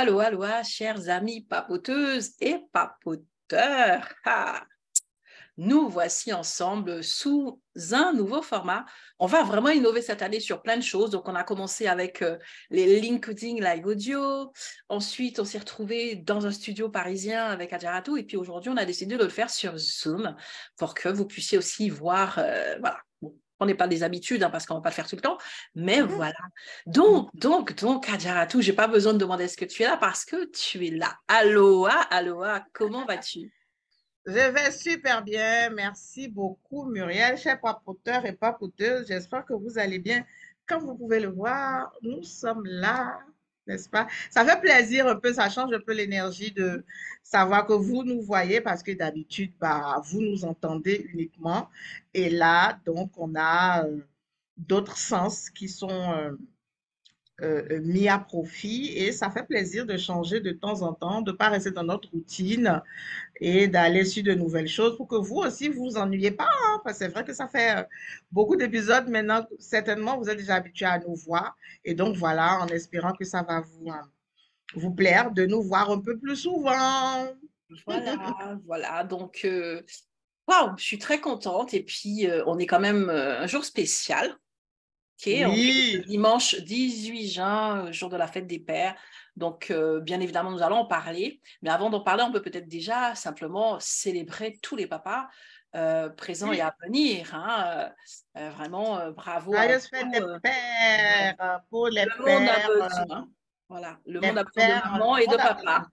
allô, allô, chers amis papoteuses et papoteurs. Nous voici ensemble sous un nouveau format. On va vraiment innover cette année sur plein de choses. Donc, on a commencé avec euh, les LinkedIn Live Audio. Ensuite, on s'est retrouvé dans un studio parisien avec Adjaratou. Et puis aujourd'hui, on a décidé de le faire sur Zoom pour que vous puissiez aussi voir, euh, voilà, on n'est pas des habitudes hein, parce qu'on ne va pas le faire tout le temps, mais mmh. voilà. Donc, donc, donc, Adjaratou, je n'ai pas besoin de demander est-ce que tu es là parce que tu es là. Aloha, aloha, comment vas-tu? Je vais super bien. Merci beaucoup, Muriel, chef papoteur et papoteuse. J'espère que vous allez bien. Comme vous pouvez le voir, nous sommes là n'est-ce pas? Ça fait plaisir un peu, ça change un peu l'énergie de savoir que vous nous voyez parce que d'habitude, bah, vous nous entendez uniquement. Et là, donc, on a euh, d'autres sens qui sont euh, euh, euh, mis à profit et ça fait plaisir de changer de temps en temps, de ne pas rester dans notre routine et d'aller sur de nouvelles choses pour que vous aussi vous vous ennuyez pas. Hein, parce c'est vrai que ça fait euh, beaucoup d'épisodes maintenant. Certainement, vous êtes déjà habitué à nous voir et donc voilà, en espérant que ça va vous vous plaire de nous voir un peu plus souvent. Voilà, voilà. Donc, waouh, je suis très contente. Et puis, on est quand même un jour spécial oui. dimanche 18 juin, euh, jour de la fête des pères. Donc, euh, bien évidemment, nous allons en parler. Mais avant d'en parler, on peut peut-être déjà simplement célébrer tous les papas euh, présents et à venir. Hein. vraiment, bravo. Joyeuse fête des pères pour les le pères. Monde a besoin. Voilà, le monde a besoin de maman et de papa.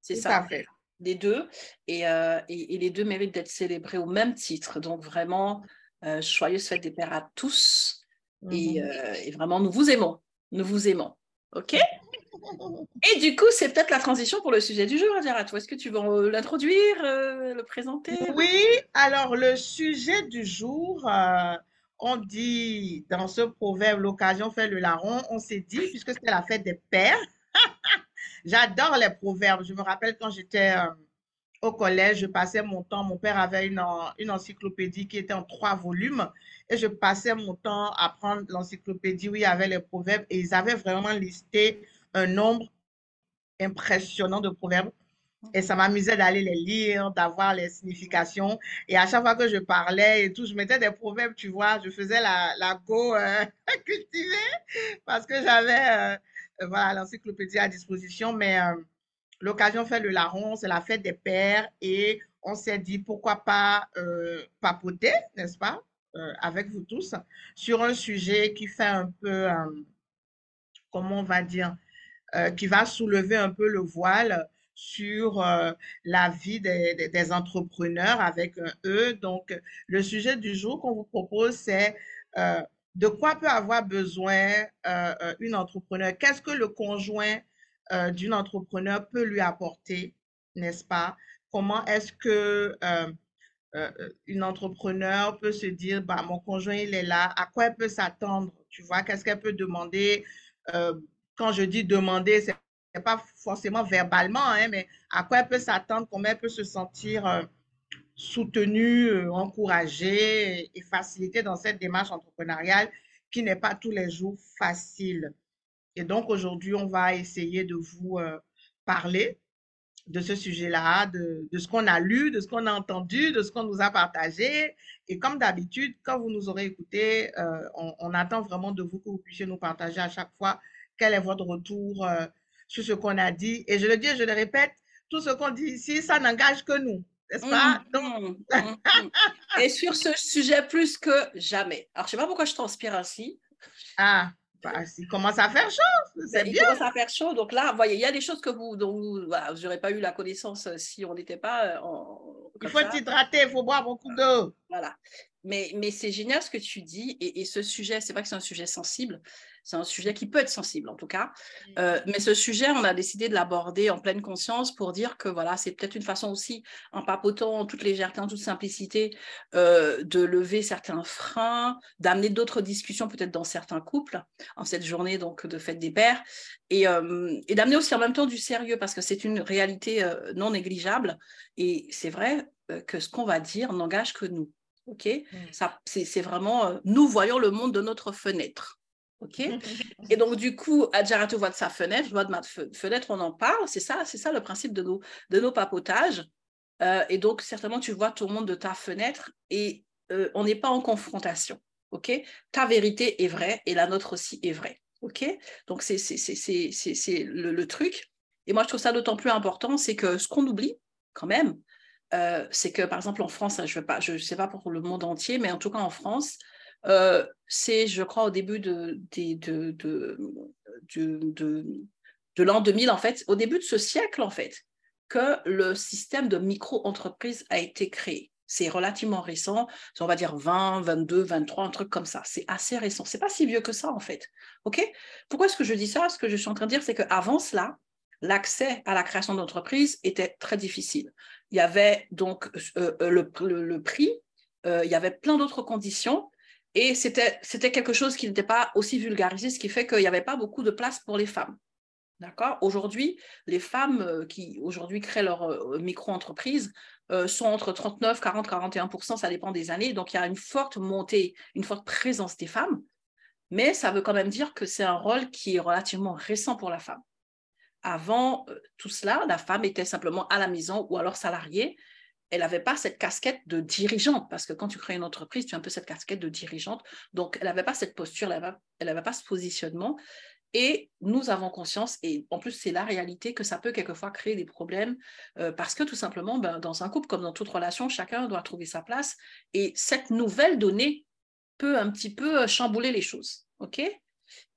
C'est ça. Fait. Les deux. Et, et, et, les deux méritent d'être célébrés au même titre. Donc, vraiment, joyeuse fête des pères à tous. Mmh euh, et, vraiment, nous vous aimons. Nous vous aimons. OK? Et du coup, c'est peut-être la transition pour le sujet du jour, toi Est-ce que tu veux l'introduire, euh, le présenter? Oui, alors le sujet du jour, euh, on dit dans ce proverbe, l'occasion fait le larron, on s'est dit, puisque c'était la fête des pères, j'adore les proverbes. Je me rappelle quand j'étais au collège, je passais mon temps, mon père avait une, encyclopédie qui était en trois volumes et je passais mon temps à prendre l'encyclopédie où il y avait les proverbes et ils avaient vraiment listé un nombre impressionnant de proverbes. Et ça m'amusait d'aller les lire, d'avoir les significations. Et à chaque fois que je parlais et tout, je mettais des proverbes, tu vois, je faisais la, la go euh, cultivée parce que j'avais euh, voilà, l'encyclopédie à disposition. Mais euh, l'occasion fait le larron, c'est la fête des pères et on s'est dit pourquoi pas papoter, n'est-ce pas? Euh, avec vous tous sur un sujet qui fait un peu, euh, comment on va dire, euh, qui va soulever un peu le voile sur la vie des, des, entrepreneurs avec un E. Donc, le sujet du jour qu'on vous propose, c'est de quoi peut avoir besoin une entrepreneur? Qu'est-ce que le conjoint d'une entrepreneur peut lui apporter, n'est-ce pas? Comment est-ce que euh, euh, une entrepreneur peut se dire, bah, mon conjoint, il est là, à quoi elle peut s'attendre, tu vois, qu'est-ce qu'elle peut demander? Euh, quand je dis demander, ce n'est pas forcément verbalement, hein, mais à quoi elle peut s'attendre, comment elle peut se sentir soutenue, encouragée et facilitée dans cette démarche entrepreneuriale qui n'est pas tous les jours facile? Et donc aujourd'hui, on va essayer de vous parler de ce sujet-là, de, ce qu'on a lu, de ce qu'on a entendu, de ce qu'on nous a partagé. Et comme d'habitude, quand vous nous aurez écouté, euh, on, attend vraiment de vous que vous puissiez nous partager à chaque fois quel est votre retour euh, sur ce qu'on a dit. Et je le dis et je le répète, tout ce qu'on dit ici, ça n'engage que nous. N'est-ce pas? Mmh, mmh, mmh, et sur ce sujet plus que jamais. Alors, je ne sais pas pourquoi je transpire ainsi. Ah, bah, il commence à faire chaud. C'est il commence à faire chaud. Donc là, voyez, il y a des choses que vous, dont vous n'aurez pas eu la connaissance euh, si on n'était pas. Euh, en, il faut s'hydrater, il faut boire beaucoup d'eau. Voilà. Mais, mais c'est génial ce que tu dis. Et, et ce sujet, c'est vrai que c'est un sujet sensible. C'est un sujet qui peut être sensible en tout cas. Mmh. Euh, mais ce sujet, on a décidé de l'aborder en pleine conscience pour dire que voilà, c'est peut-être une façon aussi, en papotant en toute légèreté, en toute simplicité, euh, de lever certains freins, d'amener d'autres discussions peut-être dans certains couples en cette journée donc de fête des pères et, euh, et d'amener aussi en même temps du sérieux parce que c'est une réalité non négligeable. Et c'est vrai que ce qu'on va dire n'engage que nous. OK? Mmh. Ça, c'est, vraiment, nous voyons le monde de notre fenêtre. OK? Et donc, du coup, Adjara te voit de sa fenêtre, je vois de ma fenêtre, on en parle. C'est ça, c'est ça le principe de nos, de nos papotages. Euh, et donc, certainement, tu vois tout le monde de ta fenêtre et euh, on n'est pas en confrontation. OK? Ta vérité est vraie et la nôtre aussi est vraie. OK? Donc, c'est le, le truc. Et moi, je trouve ça d'autant plus important, c'est que ce qu'on oublie quand même, euh, c'est que, par exemple, en France, hein, je ne sais pas pour le monde entier, mais en tout cas en France, euh, c'est, je crois, au début de, de, de, de l'an 2000, en fait, au début de ce siècle, en fait, que le système de micro-entreprise a été créé. C'est relativement récent, on va dire 20, 22, 23, un truc comme ça. C'est assez récent. C'est pas si vieux que ça, en fait. OK? Pourquoi est-ce que je dis ça? Ce que je suis en train de dire, c'est qu'avant cela, l'accès à la création d'entreprise était très difficile. Il y avait donc euh, euh, le, prix, il y avait plein d'autres conditions et c'était quelque chose qui n'était pas aussi vulgarisé, ce qui fait qu'il n'y avait pas beaucoup de place pour les femmes. D'accord? Aujourd'hui, les femmes euh, qui aujourd'hui créent leur euh, micro-entreprise euh, sont entre 39, 40, 41 ça dépend des années. Donc, il y a une forte montée, une forte présence des femmes. Mais ça veut quand même dire que c'est un rôle qui est relativement récent pour la femme. Avant tout cela, la femme était simplement à la maison ou alors salariée elle n'avait pas cette casquette de dirigeante, parce que quand tu crées une entreprise, tu as un peu cette casquette de dirigeante. Donc, elle n'avait pas cette posture, elle n'avait pas ce positionnement. Et nous avons conscience, et en plus c'est la réalité, que ça peut quelquefois créer des problèmes, euh, parce que tout simplement, ben, dans un couple comme dans toute relation, chacun doit trouver sa place. Et cette nouvelle donnée peut un petit peu euh, chambouler les choses. OK?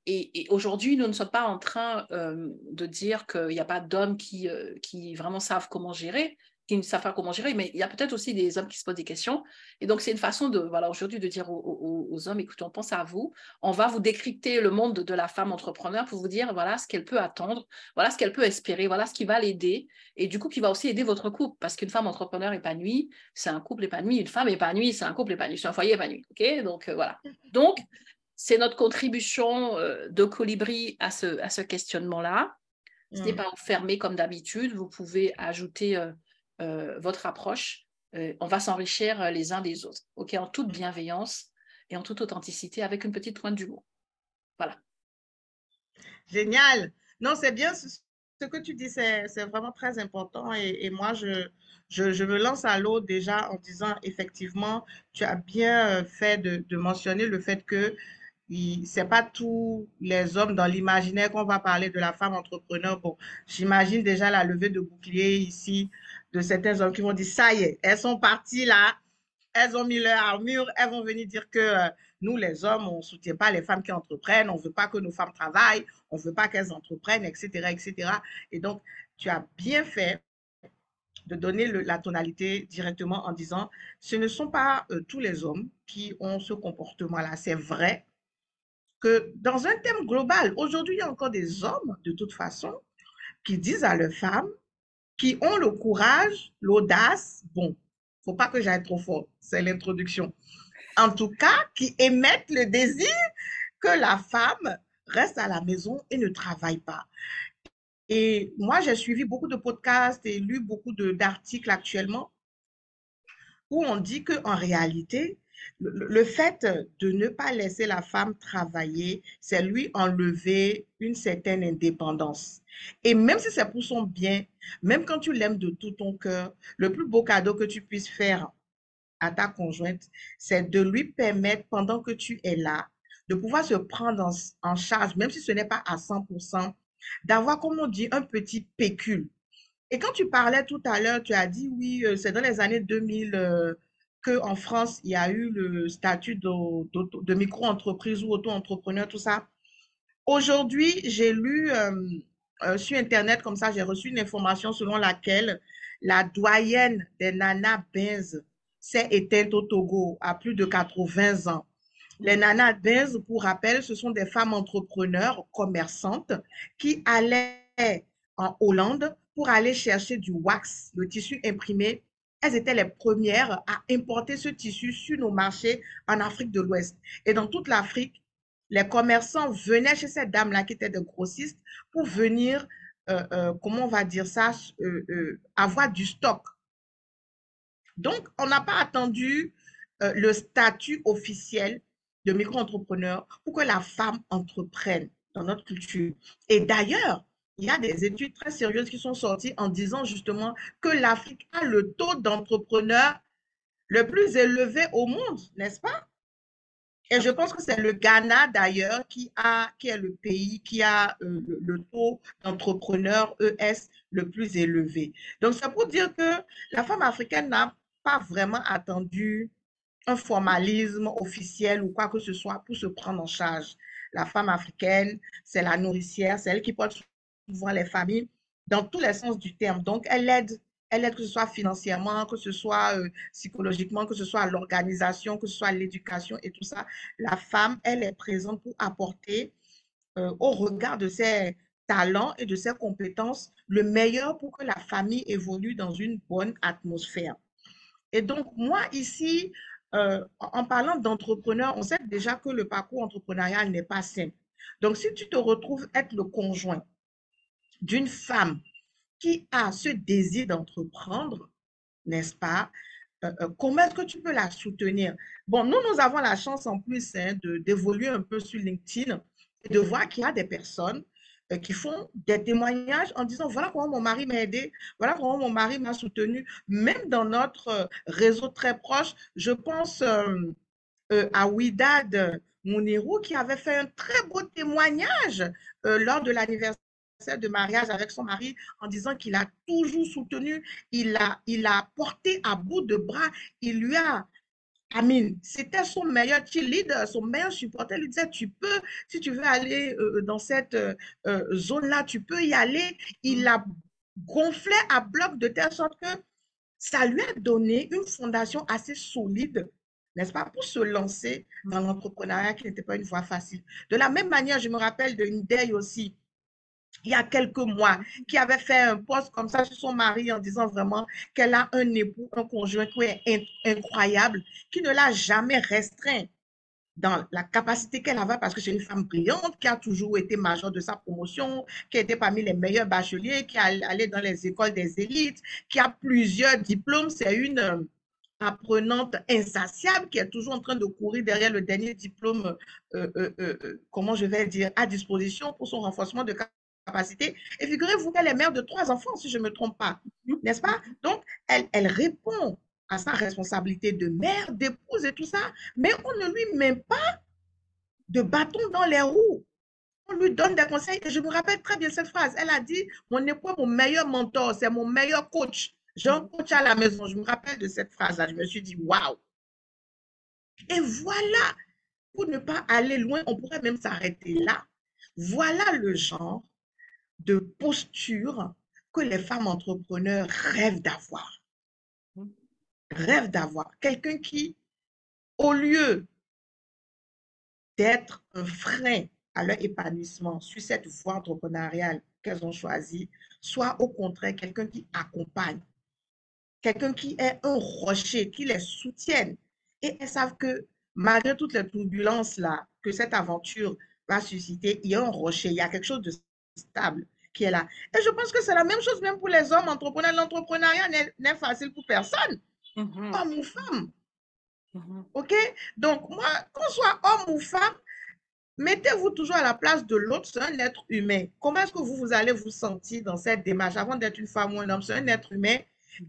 Et, aujourd'hui, nous ne sommes pas en train euh, de dire qu'il n'y a pas d'hommes qui, qui vraiment savent comment gérer qui ne savent pas comment gérer, mais il y a peut-être aussi des hommes qui se posent des questions. Et donc, c'est une façon de, voilà, aujourd'hui, de dire aux, hommes, écoutez, on pense à vous, on va vous décrypter le monde de la femme entrepreneur pour vous dire, voilà ce qu'elle peut attendre, voilà ce qu'elle peut espérer, voilà ce qui va l'aider, et du coup, qui va aussi aider votre couple, parce qu'une femme entrepreneur épanouie, c'est un couple épanoui, une femme épanouie, c'est un couple épanoui, c'est un foyer épanoui. OK? Donc, euh, voilà. Donc, c'est notre contribution euh, de colibri à ce, à ce questionnement-là. Ce n'est mmh. pas fermé comme d'habitude. Vous pouvez ajouter euh, votre approche, euh, on va s'enrichir euh, les uns des autres, ok, en toute bienveillance et en toute authenticité, avec une petite pointe d'humour. Voilà. Génial. Non, c'est bien ce, que tu dis, c'est vraiment très important. Et, moi, je, je, me lance à l'eau déjà en disant, effectivement, tu as bien fait de, de mentionner le fait que c'est pas tous les hommes dans l'imaginaire qu'on va parler de la femme entrepreneur. Bon, j'imagine déjà la levée de bouclier ici de certains hommes qui vont dire, ça y est, elles sont parties là, elles ont mis leur armure, elles vont venir dire que euh, nous, les hommes, on ne soutient pas les femmes qui entreprennent, on ne veut pas que nos femmes travaillent, on ne veut pas qu'elles entreprennent, etc., etc. Et donc, tu as bien fait de donner la tonalité directement en disant, ce ne sont pas euh, tous les hommes qui ont ce comportement-là. C'est vrai que dans un thème global, aujourd'hui, il y a encore des hommes, de toute façon, qui disent à leurs femmes, qui ont le courage, l'audace, bon, faut pas que j'aille trop fort, c'est l'introduction. En tout cas, qui émettent le désir que la femme reste à la maison et ne travaille pas. Et moi, j'ai suivi beaucoup de podcasts et lu beaucoup d'articles actuellement où on dit qu'en réalité, le, fait de ne pas laisser la femme travailler, c'est lui enlever une certaine indépendance. Et même si c'est pour son bien, même quand tu l'aimes de tout ton cœur, le plus beau cadeau que tu puisses faire à ta conjointe, c'est de lui permettre, pendant que tu es là, de pouvoir se prendre en, charge, même si ce n'est pas à 100%, d'avoir, comme on dit, un petit pécule. Et quand tu parlais tout à l'heure, tu as dit, oui, euh, c'est dans les années 2000 qu'en France, il y a eu le statut de, micro-entreprise ou auto-entrepreneur, tout ça. Aujourd'hui, j'ai lu euh, euh, sur Internet, comme ça, j'ai reçu une information selon laquelle la doyenne des nanas Benz s'est éteinte au Togo à plus de 80 ans. Les nanas Benz, pour rappel, ce sont des femmes entrepreneurs, commerçantes, qui allaient en Hollande pour aller chercher du wax, le tissu imprimé elles étaient les premières à importer ce tissu sur nos marchés en Afrique de l'Ouest. Et dans toute l'Afrique, les commerçants venaient chez ces dames-là qui étaient des grossistes pour venir, euh, euh, comment on va dire ça, euh, avoir du stock. Donc, on n'a pas attendu le statut officiel de micro-entrepreneurs pour que la femme entreprenne dans notre culture. Et d'ailleurs, il y a des études très sérieuses qui sont sorties en disant justement que l'Afrique a le taux d'entrepreneurs le plus élevé au monde, n'est-ce pas? Et je pense que c'est le Ghana d'ailleurs qui, qui est le pays qui a euh, le, taux d'entrepreneurs ES le plus élevé. Donc, c'est pour dire que la femme africaine n'a pas vraiment attendu un formalisme officiel ou quoi que ce soit pour se prendre en charge. La femme africaine, c'est la nourricière, c'est elle qui porte souvent les familles dans tous les sens du terme. Donc, elle aide elle aide que ce soit financièrement, que ce soit euh, psychologiquement, que ce soit l'organisation, que ce soit l'éducation et tout ça. La femme, elle est présente pour apporter euh, au regard de ses talents et de ses compétences le meilleur pour que la famille évolue dans une bonne atmosphère. Et donc, moi, ici, euh, en parlant d'entrepreneur, on sait déjà que le parcours entrepreneurial n'est pas simple. Donc, si tu te retrouves être le conjoint d'une femme qui a ce désir d'entreprendre, n'est-ce pas? Euh, euh, comment est-ce que tu peux la soutenir? Bon, nous, nous avons la chance en plus hein, d'évoluer un peu sur LinkedIn et de voir qu'il y a des personnes euh, qui font des témoignages en disant voilà comment mon mari m'a aidé, voilà comment mon mari m'a soutenu. Même dans notre réseau très proche, je pense à Widad Mounirou qui avait fait un très beau témoignage lors de l'anniversaire de mariage avec son mari en disant qu'il a toujours soutenu, il a, il a porté à bout de bras, il lui a Amine, c'était son meilleur cheerleader, son meilleur supporter. Il lui disait, tu peux, si tu veux aller euh, dans cette euh, zone-là, tu peux y aller. Il mm. a gonflé à bloc de telle sorte que ça lui a donné une fondation assez solide, n'est-ce pas, pour se lancer dans l'entrepreneuriat qui n'était pas une voie facile. De la même manière, je me rappelle d'une Day aussi, il y a quelques mois, qui avait fait un poste comme ça sur son mari en disant vraiment qu'elle a un époux, un conjoint qui est incroyable, qui ne l'a jamais restreint dans la capacité qu'elle avait, parce que c'est une femme brillante, qui a toujours été majeure de sa promotion, qui était parmi les meilleurs bacheliers, qui allée dans les écoles des élites, qui a plusieurs diplômes. C'est une euh, apprenante insatiable qui est toujours en train de courir derrière le dernier diplôme, euh, euh, comment je vais dire, à disposition pour son renforcement de capacité. Et figurez-vous qu'elle est mère de trois enfants, si je ne me trompe pas, mhm. n'est-ce pas? Donc, elle, elle répond à sa responsabilité de mère, d'épouse et tout ça, mais on ne lui met pas de bâton dans les roues. On lui donne des conseils. Et je me rappelle très bien cette phrase. Elle a dit, mon époux est mon meilleur mentor, c'est mon meilleur coach. J'ai un coach à la maison. Je me rappelle de cette phrase-là. Je me suis dit, waouh. Et voilà, pour ne pas aller loin, on pourrait même s'arrêter là. Voilà le genre de posture que les femmes entrepreneurs rêvent d'avoir. Mmh. Rêvent d'avoir. Quelqu'un qui, au lieu d'être un frein à leur épanouissement sur cette voie entrepreneuriale qu'elles ont choisie, soit au contraire quelqu'un qui accompagne, quelqu'un qui est un rocher, qui les soutienne. Et elles savent que malgré toutes les turbulences là que cette aventure va susciter, il y a un rocher, il y a quelque chose de stable qui est là. Et je pense que c'est la même chose même pour les hommes entrepreneurs. L'entrepreneuriat n'est facile pour personne, mm-hmm. homme ou femme. Mm-hmm. OK? Donc, moi, qu'on soit homme ou femme, mettez-vous toujours à la place de l'autre, c'est un être humain. Comment est-ce que vous, vous allez vous sentir dans cette démarche? Avant d'être une femme ou un homme? C'est un être humain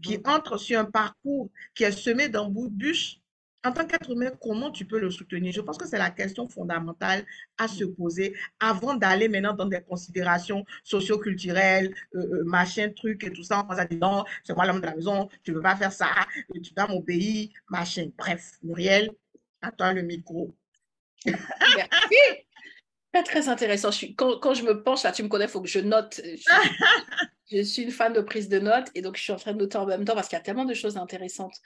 qui mm-hmm. entre sur un parcours qui est semé d'embûches en tant qu'être humain, comment tu peux le soutenir? Je pense que c'est la question fondamentale à se poser avant d'aller maintenant dans des considérations socioculturelles, euh, euh, machin, truc et tout ça. On va dire non, c'est moi l'homme de la maison, tu ne veux pas faire ça, tu dois pays, machin. Bref, Muriel, à toi le micro. Merci. Très, très intéressant. Je suis, quand, quand, je me penche, là, tu me connais, il faut que je note. je suis une fan de prise de notes et donc je suis en train de noter en même temps parce qu'il y a tellement de choses intéressantes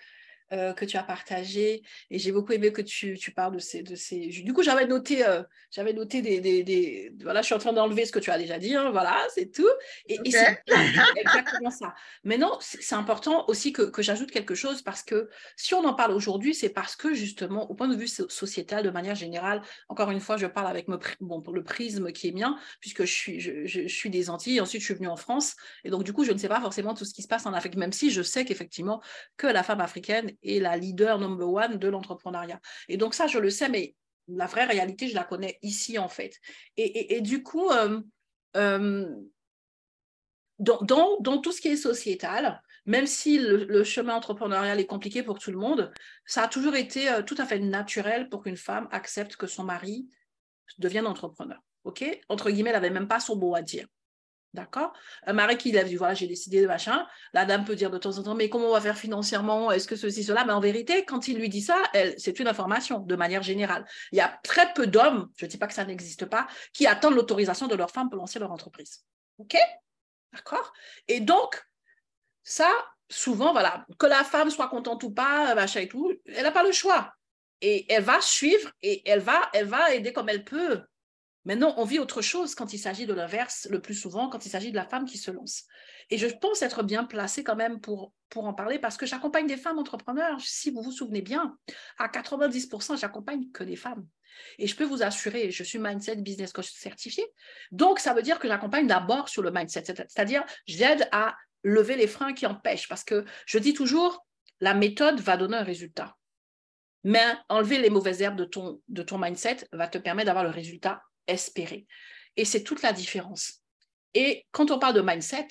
euh, que tu as partagé. Et j'ai beaucoup aimé que tu, tu, parles de ces, de ces. Du coup, j'avais noté, euh, j'avais noté des, des, des, Voilà, je suis en train d'enlever ce que tu as déjà dit. Hein, voilà, c'est tout. Et, c'est exactement ça. Mais non, c'est important aussi que, que j'ajoute quelque chose parce que si on en parle aujourd'hui, c'est parce que justement, au point de vue sociétal, de manière générale, encore une fois, je parle avec mon, bon, pour le prisme qui est mien, puisque je suis, je, je, suis des Antilles. Ensuite, je suis venue en France. Et donc, du coup, je ne sais pas forcément tout ce qui se passe en Afrique, même si je sais qu'effectivement, que la femme africaine est la leader number one de l'entrepreneuriat. Et donc ça, je le sais, mais la vraie réalité, je la connais ici, en fait. Et, du coup, euh, euh, dans, tout ce qui est sociétal, même si le, chemin entrepreneurial est compliqué pour tout le monde, ça a toujours été euh, tout à fait naturel pour qu'une femme accepte que son mari devienne entrepreneur. OK? Entre guillemets, elle n'avait même pas son mot à dire. D'accord? Un mari qui l'a dit, voilà, j'ai décidé de machin. La dame peut dire de temps en temps, mais comment on va faire financièrement? Est-ce que ceci, cela? Mais en vérité, quand il lui dit ça, c'est une information de manière générale. Il y a très peu d'hommes, je ne dis pas que ça n'existe pas, qui attendent l'autorisation de leur femme pour lancer leur entreprise. OK? D'accord? Et donc, ça, souvent, voilà, que la femme soit contente ou pas, machin et tout, elle n'a pas le choix. Et elle va suivre et elle va aider comme elle peut Maintenant, on vit autre chose quand il s'agit de l'inverse, le plus souvent, quand il s'agit de la femme qui se lance. Et je pense être bien placée quand même pour, pour en parler parce que j'accompagne des femmes entrepreneurs. Si vous vous souvenez bien, à 90%, j'accompagne que des femmes. Et je peux vous assurer, je suis Mindset Business Coach certifié. Donc, ça veut dire que j'accompagne d'abord sur le mindset. C'est-à-dire, j'aide à lever les freins qui empêchent. Parce que je dis toujours, la méthode va donner un résultat. Mais enlever les mauvaises herbes de ton, de ton mindset va te permettre d'avoir le résultat espérer. Et c'est toute la différence. Et quand on parle de mindset,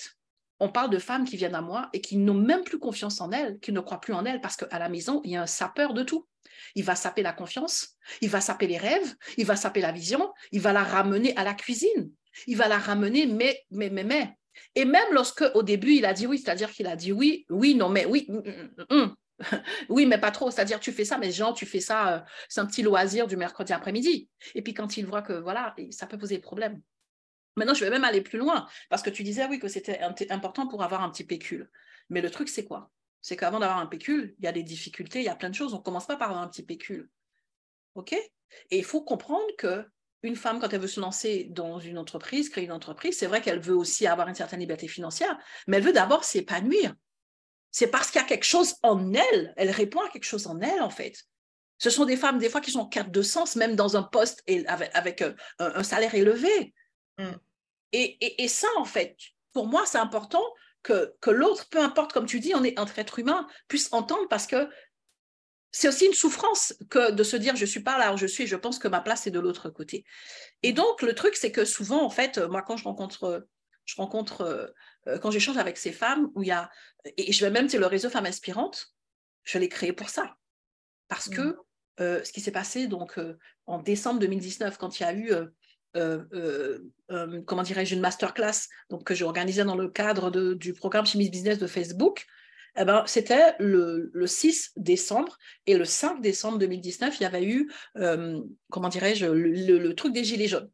on parle de femmes qui viennent à moi et qui n'ont même plus confiance en elles, qui ne croient plus en elles, parce qu'à la maison, il y a un sapeur de tout. Il va saper la confiance, il va saper les rêves, il va saper la vision, il va la ramener à la cuisine, il va la ramener, mais, mais, mais, mais. Et même lorsque au début il a dit oui, c'est-à-dire qu'il a dit oui, oui, non, mais oui, hum, hum, hum, oui, mais pas trop. C'est-à-dire, tu fais ça, mais genre, tu fais ça, euh, c'est un petit loisir du mercredi après-midi. Et puis, quand il voit que, voilà, ça peut poser problème. Maintenant, je vais même aller plus loin, parce que tu disais, oui, que c'était important pour avoir un petit pécule. Mais le truc, c'est quoi? C'est qu'avant d'avoir un pécule, il y a des difficultés, il y a plein de choses. On ne commence pas par avoir un petit pécule. OK? Et il faut comprendre que une femme, quand elle veut se lancer dans une entreprise, créer une entreprise, c'est vrai qu'elle veut aussi avoir une certaine liberté financière, mais elle veut d'abord s'épanouir c'est parce qu'il y a quelque chose en elle. Elle répond à quelque chose en elle, en fait. Ce sont des femmes, des fois, qui sont en quête de sens, même dans un poste avec, euh, un, salaire élevé. Mm. Et, ça, en fait, pour moi, c'est important que, que l'autre, peu importe, comme tu dis, on est entre êtres humains, puisse entendre parce que c'est aussi une souffrance que de se dire je suis pas là où je suis, je pense que ma place est de l'autre côté. Et donc le truc c'est que souvent en fait, moi quand je rencontre je rencontre, euh, euh, quand j'échange avec ces femmes, où il y a, et je vais même, c'est le réseau Femmes Inspirantes, je l'ai créé pour ça. Parce que mmh. euh, ce qui s'est passé donc en décembre 2019, quand il y a eu, comment dirais-je, une masterclass donc, que j'ai organisée dans le cadre de, du programme Chimie Business de Facebook, eh ben, c'était le, le, 6 décembre et le 5 décembre 2019, il y avait eu, comment dirais-je, le, truc des Gilets jaunes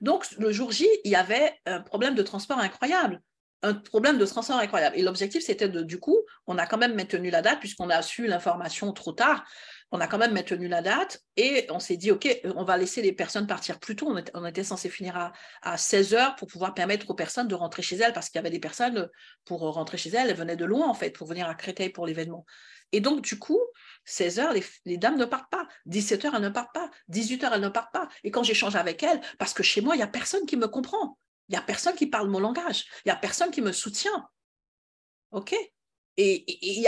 Donc, le jour J, il y avait un problème de transport incroyable. Un problème de transport incroyable. Et l'objectif, c'était de, du coup, on a quand même maintenu la date, puisqu'on a su l'information trop tard. On a quand même maintenu la date et on s'est dit, OK, on va laisser les personnes partir plus tôt. On était, censé finir à, à 16 heures pour pouvoir permettre aux personnes de rentrer chez elles, parce qu'il y avait des personnes, pour rentrer chez elles, elles venaient de loin, en fait, pour venir à Créteil pour l'événement. Et donc, du coup, 16 heures, les, dames ne partent pas. 17 heures, elles ne partent pas. 18 heures, elles ne partent pas. Et quand j'échange avec elles, parce que chez moi, il n'y a personne qui me comprend. Il n'y a personne qui parle mon langage. Il n'y a personne qui me soutient. OK? Et,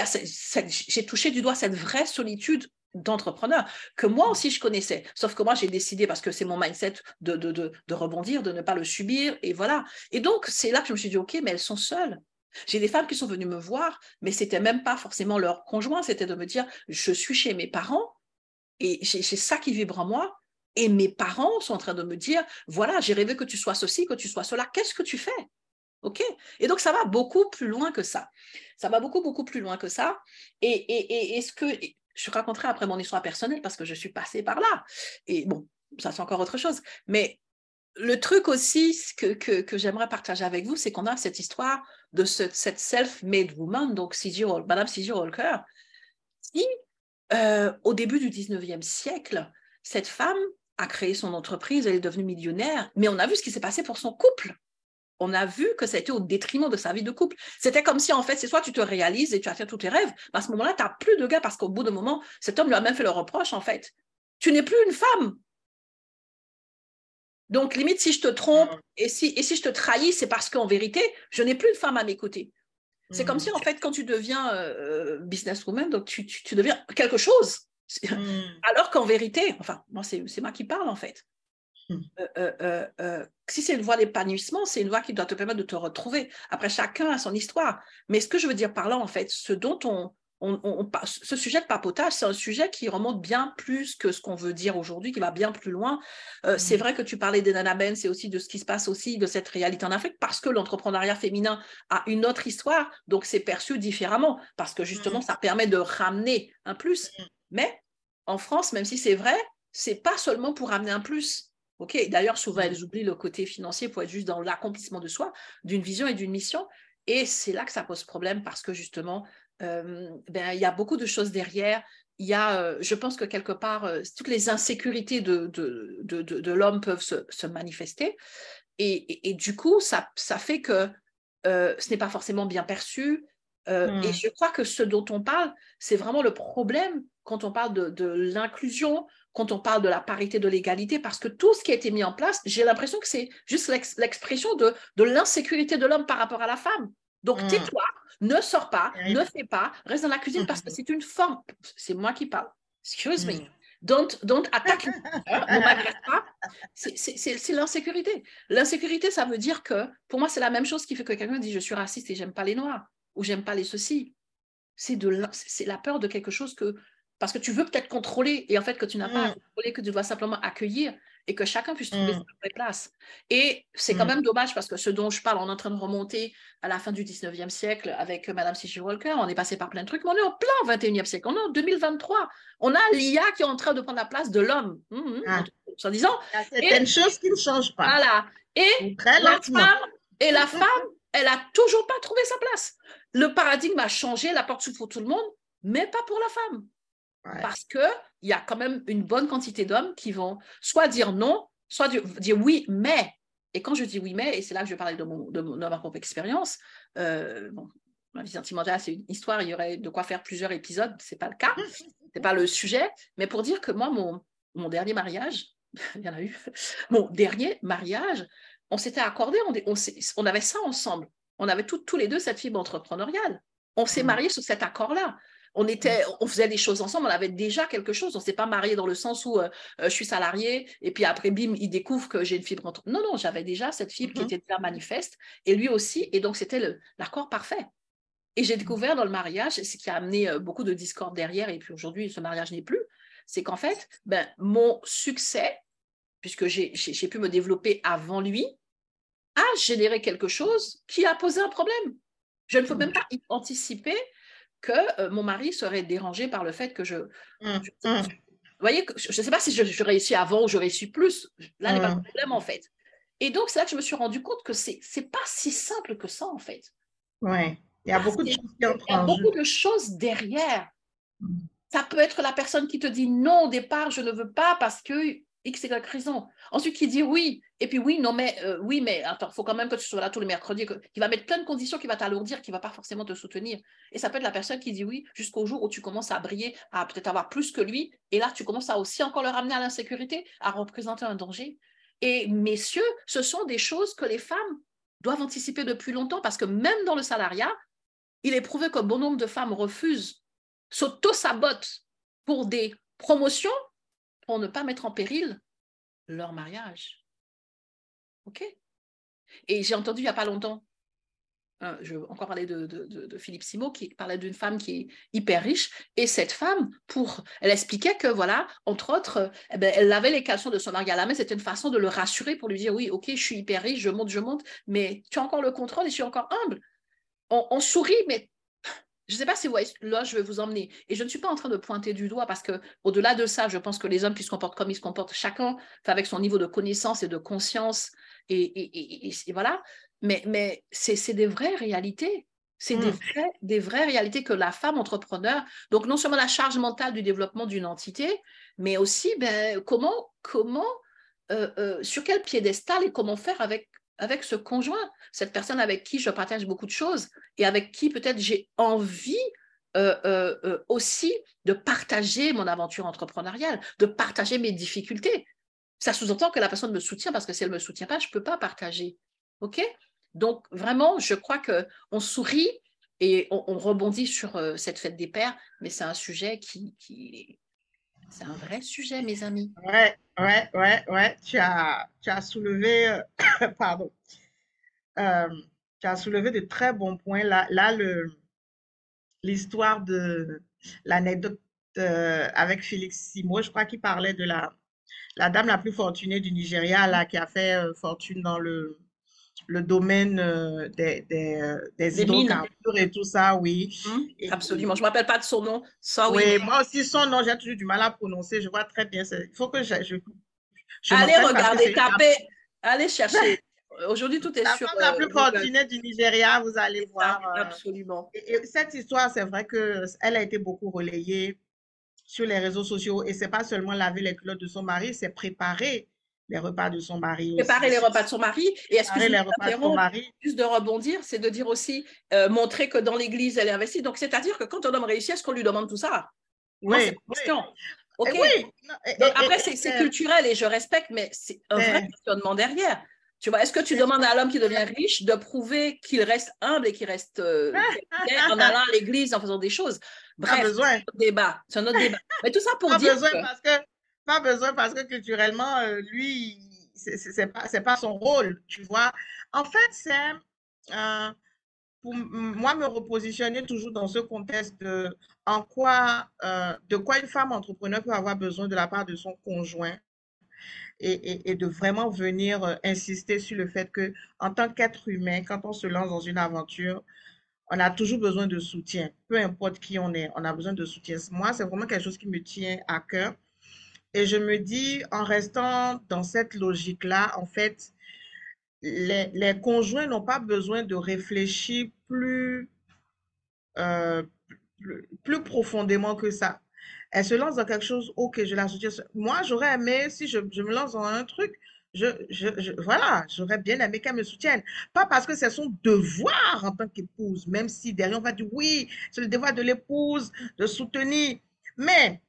j'ai touché du doigt cette vraie solitude d'entrepreneur que moi aussi je connaissais. Sauf que moi, j'ai décidé, parce que c'est mon mindset, de, de, de, rebondir, de ne pas le subir. Et voilà. Et donc, c'est là que je me suis dit, OK, mais elles sont seules. J'ai des femmes qui sont venues me voir, mais c'était même pas forcément leur conjoint, c'était de me dire je suis chez mes parents et j'ai ça qui vibre en moi. Et mes parents sont en train de me dire voilà, j'ai rêvé que tu sois ceci, que tu sois cela, qu'est-ce que tu fais? OK? Et donc, ça va beaucoup plus loin que ça. Ça va beaucoup, beaucoup plus loin que ça. Et, et, et, ce que je raconterai après mon histoire personnelle parce que je suis passée par là. Et bon, ça, c'est encore autre chose. Mais le truc aussi que, que, j'aimerais partager avec vous, c'est qu'on a cette histoire de cette self-made woman, donc Madame C.J. Walker, qui, euh, au début du 19e siècle, cette femme a créé son entreprise, elle est devenue millionnaire, mais on a vu ce qui s'est passé pour son couple. On a vu que ça a été au détriment de sa vie de couple. C'était comme si, en fait, c'est soit tu te réalises et tu as fait tous tes rêves, mais à ce moment-là, tu n'as plus de gars parce qu'au bout d'un moment, cet homme lui a même fait le reproche, en fait. Tu n'es plus une femme, donc, limite, si je te trompe et si, et si je te trahis, c'est parce qu'en vérité, je n'ai plus de femme à mes côtés. C'est comme mm. si, en fait, quand tu deviens euh, businesswoman, donc tu, tu, deviens quelque chose. Hmm. Alors qu'en vérité, enfin, moi, c'est moi qui parle en fait. Hmm. Euh, euh, si c'est une voie d'épanouissement, c'est une voie qui doit te permettre de te retrouver. Après, chacun a son histoire. Mais ce que je veux dire par là, en fait, ce dont on, ce sujet de papotage, c'est un sujet qui remonte bien plus que ce qu'on veut dire aujourd'hui, qui va bien plus loin. Euh, c'est vrai que tu parlais des Ben, c'est aussi de ce qui se passe aussi de cette réalité en Afrique, parce que l'entrepreneuriat féminin a une autre histoire, donc c'est perçu différemment, parce que justement, mm. ça permet de ramener un plus. Mais en France, même si c'est vrai, c'est pas seulement pour ramener un plus. D'ailleurs, souvent, elles oublient le côté financier pour être juste dans l'accomplissement de soi, d'une vision et d'une mission. Et c'est là que ça pose problème parce que justement, euh, ben, il y a beaucoup de choses derrière. Il y a, euh, je pense que quelque part, euh, toutes les insécurités de, de, de, de l'homme peuvent se, se manifester. Et, et, du coup, ça, ça fait que ce n'est pas forcément bien perçu. Et hmm. je crois que ce dont on parle, c'est vraiment le problème quand on parle de l'inclusion, quand on parle de la parité, de l'égalité, parce que tout ce qui a été mis en place, j'ai l'impression que c'est juste l'expression de, de l'insécurité de l'homme par rapport à la femme. Donc, hmm. tais-toi, ne sors pas, ne fais pas, reste dans la cuisine parce que c'est une forme. C'est moi qui parle. Excuse me. Hmm. Don't, don't attaque, ne m'agresse pas. C'est l'insécurité. L'insécurité, ça veut dire que, pour moi, c'est la même chose qui fait que quelqu'un dit je suis raciste et j'aime pas les noirs ou j'aime pas les ceci. C'est la peur de quelque chose que, parce que tu veux peut-être contrôler et en fait que tu n'as pas à hmm. contrôler, que tu dois simplement accueillir et que chacun puisse trouver mmh. sa place. Et c'est quand mmh. même dommage parce que ce dont je parle, on est en train de remonter à la fin du 19e siècle avec euh, Madame Cichy Walker, on est passé par plein de trucs, mais on est en plein 21e siècle, on est en 2023. On a l'IA qui est en train de prendre la place de l'homme, mmh, ah. en disant. Il y a choses qui ne changent pas. Voilà. Et la femme, et la femme, elle a toujours pas trouvé sa place. Le paradigme a changé, la porte s'ouvre pour tout le monde, mais pas pour la femme. Parce qu'il y a quand même une bonne quantité d'hommes qui vont soit dire non, soit dire, oui, mais. Et quand je dis oui, mais, et c'est là que je vais parler de, mon, de, ma propre expérience, euh, bon, ma vie sentimentale, c'est une histoire, il y aurait de quoi faire plusieurs épisodes, ce n'est pas le cas, ce n'est pas le sujet, mais pour dire que moi, mon, mon dernier mariage, il y en a eu, mon dernier mariage, on s'était accordé, on, on, avait ça ensemble. On avait tous les deux cette fibre entrepreneuriale. On s'est mmh. mariés sur cet accord-là on était, on faisait des choses ensemble, on avait déjà quelque chose. On s'est pas marié dans le sens où euh, euh, je suis salarié et puis après, bim, il découvre que j'ai une fibre entre. Non, non, j'avais déjà cette fibre qui mm-hmm. était déjà manifeste et lui aussi. Et donc, c'était l'accord parfait. Et j'ai découvert dans le mariage, ce qui a amené euh, beaucoup de discorde derrière, et puis aujourd'hui, ce mariage n'est plus, c'est qu'en fait, ben, mon succès, puisque j'ai pu me développer avant lui, a généré quelque chose qui a posé un problème. Je ne peux même pas anticiper que euh, mon mari serait dérangé par le fait que je. Mmh, mmh. Vous voyez, je ne sais pas si je, réussis avant ou je réussis plus. Là n'est pas le mmh. problème, en fait. Et donc, c'est là que je me suis rendu compte que c'est n'est pas si simple que ça, en fait. Oui, il y a beaucoup de choses Il y a beaucoup de choses derrière. Ça peut être la personne qui te dit non au départ, je ne veux pas parce que X, Y raison. Ensuite, qui dit oui. Et puis oui, non, mais euh, oui, mais attends, il faut quand même que tu sois là tous les mercredis, qui va mettre plein de conditions, qui va t'alourdir, qui ne va pas forcément te soutenir. Et ça peut être la personne qui dit oui jusqu'au jour où tu commences à briller, à peut-être avoir plus que lui. Et là, tu commences à aussi encore le ramener à l'insécurité, à représenter un danger. Et messieurs, ce sont des choses que les femmes doivent anticiper depuis longtemps parce que même dans le salariat, il est prouvé qu'un bon nombre de femmes refusent, s'auto-sabotent pour des promotions pour ne pas mettre en péril leur mariage. OK Et j'ai entendu il n'y a pas longtemps, hein, je vais encore parler de, Philippe Simo, qui parlait d'une femme qui est hyper riche. Et cette femme, pour, elle expliquait que, voilà, entre autres, eh ben, elle avait les caleçons de son mari à la main. C'était une façon de le rassurer pour lui dire oui, OK, je suis hyper riche, je monte, je monte, mais tu as encore le contrôle et je suis encore humble. on sourit, mais je ne sais pas si vous voyez, là, je vais vous emmener. Et je ne suis pas en train de pointer du doigt parce que, au-delà de ça, je pense que les hommes qui se comportent comme ils se comportent, chacun avec son niveau de connaissance et de conscience. Et, voilà. Mais, mais c'est des vraies réalités. C'est des, hmm. vraies, des vraies réalités que la femme entrepreneur, donc non seulement la charge mentale du développement d'une entité, mais aussi ben, comment, comment euh, euh, sur quel piédestal et comment faire avec avec ce conjoint, cette personne avec qui je partage beaucoup de choses et avec qui peut-être j'ai envie euh, euh, euh, aussi de partager mon aventure entrepreneuriale, de partager mes difficultés. Ça sous-entend que la personne me soutient parce que si elle ne me soutient pas, je ne peux pas partager. OK? Donc, vraiment, je crois qu'on sourit et on, rebondit sur cette fête des pères, mais c'est un sujet qui, qui, c'est un vrai sujet, mes amis. Ouais, ouais, ouais, ouais. Tu as, tu as soulevé, euh, pardon, euh, tu as soulevé de très bons points. Là, là l'histoire de l'anecdote euh, avec Félix Simo, je crois qu'il parlait de la, la dame la plus fortunée du Nigeria, là, qui a fait fortune dans le, le domaine des, des, des hydrocarbures et tout ça, oui. Hum, absolument. Je ne me rappelle pas de son nom. Ça, oui, moi aussi, son nom, j'ai toujours du mal à prononcer. Je vois très bien. Il faut que je. je, allez regarder, tapez, allez chercher. Aujourd'hui, tout est la sur. Femme la plus fortunée du Nigeria, vous allez voir. absolument. Et, cette histoire, c'est vrai qu'elle a été beaucoup relayée sur les réseaux sociaux. Et c'est pas seulement laver les culottes de son mari, c'est préparer les repas de son mari. Préparer les repas de son mari. Et est-ce que les repas de son mari. Juste de rebondir, c'est de dire aussi, euh, montrer que dans l'Église, elle est investie. Donc, c'est-à-dire que quand un homme réussit, est-ce qu'on lui demande tout ça? Oui. oui. Après, c'est culturel et je respecte, mais c'est un vrai questionnement derrière. Tu vois, est-ce que tu demandes à l'homme qui devient riche de prouver qu'il reste humble et qu'il reste euh, en allant à l'église, en faisant des choses? Bref, c'est un autre débat. C'est un autre débat. Mais tout ça pour dire besoin parce que pas besoin parce que culturellement, euh, lui, c'est pas, pas son rôle, tu vois. En fait, c'est euh, pour moi me repositionner toujours dans ce contexte de en quoi, euh, de quoi une femme entrepreneur peut avoir besoin de la part de son conjoint. Et, et, de vraiment venir insister sur le fait que en tant qu'être humain, quand on se lance dans une aventure, on a toujours besoin de soutien, peu importe qui on est, on a besoin de soutien. Moi, c'est vraiment quelque chose qui me tient à cœur. Et je me dis, en restant dans cette logique-là, en fait, les, conjoints n'ont pas besoin de réfléchir plus, euh, plus, profondément que ça. Elle se lance dans quelque chose, ok, je la soutiens. Moi, j'aurais aimé, si je, je, me lance dans un truc, je, je, voilà, j'aurais bien aimé qu'elle me soutienne. Pas parce que c'est son devoir en tant qu'épouse, même si derrière on va dire oui, c'est le devoir de l'épouse de soutenir. Mais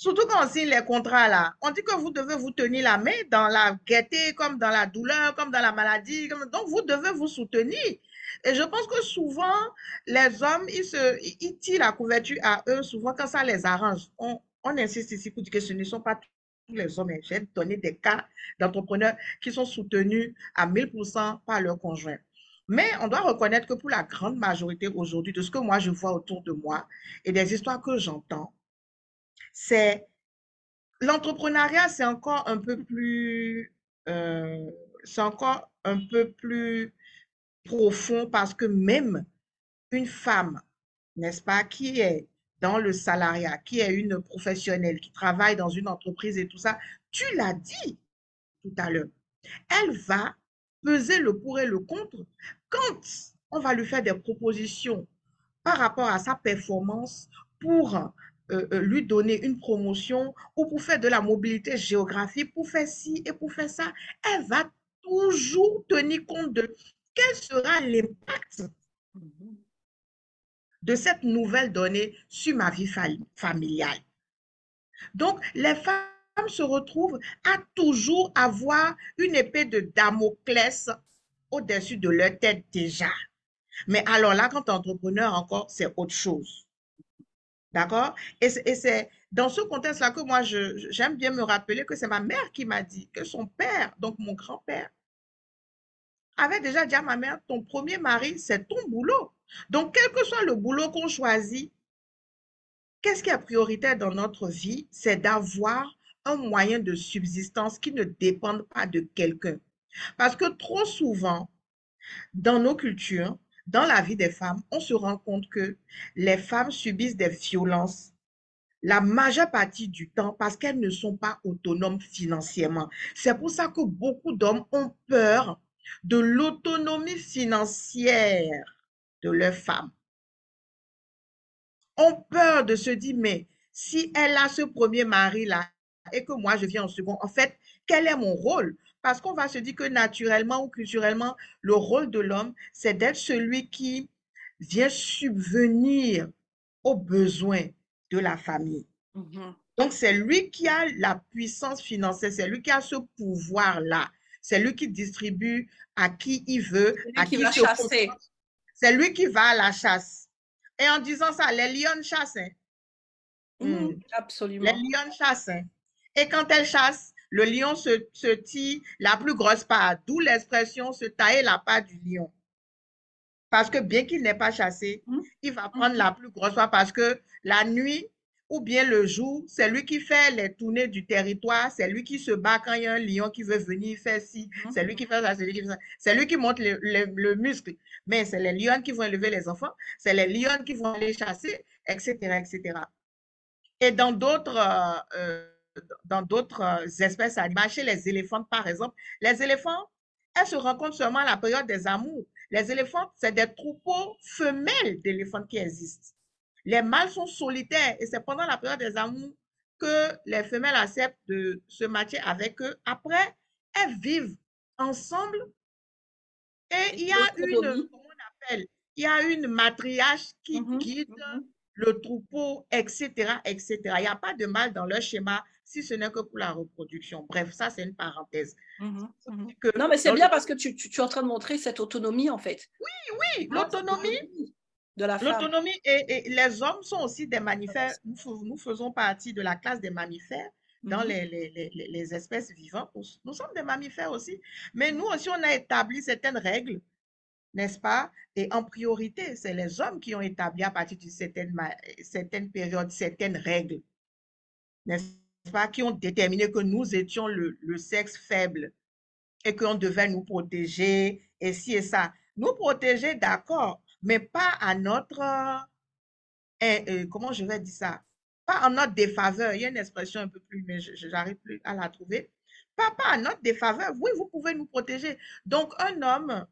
Surtout quand on signe les contrats là, on dit que vous devez vous tenir la main dans la gaieté, comme dans la douleur, comme dans la maladie. Donc, vous devez vous soutenir. Et je pense que souvent, les hommes, ils, tirent la couverture à eux, souvent quand ça les arrange. On, on insiste ici pour dire que ce ne sont pas tous les hommes. J'ai donné des cas d'entrepreneurs qui sont soutenus à 1000% par leur conjoint. Mais on doit reconnaître que pour la grande majorité aujourd'hui, de ce que moi je vois autour de moi et des histoires que j'entends, c'est l'entrepreneuriat, c'est encore un peu plus, euh, c'est encore un peu plus profond parce que même une femme, n'est-ce pas, qui est dans le salariat, qui est une professionnelle, qui travaille dans une entreprise et tout ça, tu l'as dit tout à l'heure, elle va peser le pour et le contre quand on va lui faire des propositions par rapport à sa performance pour euh, euh, lui donner une promotion ou pour faire de la mobilité géographique, pour faire ci et pour faire ça, elle va toujours tenir compte de quel sera l'impact de cette nouvelle donnée sur ma vie familiale. Donc, les femmes se retrouvent à toujours avoir une épée de Damoclès au-dessus de leur tête déjà. Mais alors là, quand entrepreneur encore, c'est autre chose. D'accord? Et c'est dans ce contexte-là que moi, j'aime bien me rappeler que c'est ma mère qui m'a dit que son père, donc mon grand-père, avait déjà dit à ma mère, ton premier mari, c'est ton boulot. Donc, quel que soit le boulot qu'on choisit, qu'est-ce qui est prioritaire dans notre vie? C'est d'avoir un moyen de subsistance qui ne dépende pas de quelqu'un. Parce que trop souvent, dans nos cultures, dans la vie des femmes, on se rend compte que les femmes subissent des violences la majeure partie du temps parce qu'elles ne sont pas autonomes financièrement. C'est pour ça que beaucoup d'hommes ont peur de l'autonomie financière de leurs femmes. Ont peur de se dire, mais si elle a ce premier mari-là et que moi je viens en second, en fait, quel est mon rôle? Parce qu'on va se dire que naturellement ou culturellement, le rôle de l'homme, c'est d'être celui qui vient subvenir aux besoins de la famille. Mm-hmm. Donc, c'est lui qui a la puissance financière, c'est lui qui a ce pouvoir-là. C'est lui qui distribue à qui il veut, à qui, va chasser. C'est lui qui va à la chasse. Et en disant ça, les lions chassent. Hein. Mmh, absolument. Les lions chassent. Hein. Et quand elles chassent, le lion se, se tire la plus grosse part, d'où l'expression se tailler la part du lion. Parce que bien qu'il n'ait pas chassé, mmh. il va prendre la plus grosse part parce que la nuit ou bien le jour, c'est lui qui fait les tournées du territoire, c'est lui qui se bat quand il y a un lion qui veut venir faire ci, mmh. c'est lui qui fait ça, c'est lui qui fait ça. C'est lui qui monte le, le, muscle. Mais c'est les lions qui vont élever les enfants, c'est les lions qui vont aller chasser, etc., etc. Et dans d'autres... Euh, euh, dans d'autres euh, espèces animales, chez les éléphants par exemple, les éléphants, elles se rencontrent seulement à la période des amours. Les éléphants, c'est des troupeaux femelles d'éléphants qui existent. Les mâles sont solitaires et c'est pendant la période des amours que les femelles acceptent de se matcher avec eux. Après, elles vivent ensemble et il y a une, comment on appelle, il y a une matriarche qui mm-hmm, guide mm-hmm. le troupeau, etc., etc. Il n'y a pas de mâle dans leur schéma si ce n'est que pour la reproduction. Bref, ça, c'est une parenthèse. Mmh mmh non, mais c'est bien parce que tu, tu, es en train de montrer cette autonomie, en fait. Oui, oui, l'autonomie. De la femme. L'autonomie et, les hommes sont aussi des mammifères. Nous, nous, faisons partie de la classe des mammifères dans mmh les, les, les, les, espèces vivantes. Nous sommes des mammifères aussi. Mais nous aussi, on a établi certaines règles, n'est-ce pas? Et en priorité, c'est les hommes qui ont établi à partir d'une certaine, certaine période certaines règles, n'est-ce pas, qui ont déterminé que nous étions le, sexe faible et qu'on devait nous protéger et ci et ça. Nous protéger, d'accord, mais pas à notre, euh, euh, comment je vais dire ça, pas en notre défaveur. Il y a une expression un peu plus, mais je n'arrive plus à la trouver. Pas, pas à notre défaveur. Oui, vous pouvez nous protéger. Donc, un homme,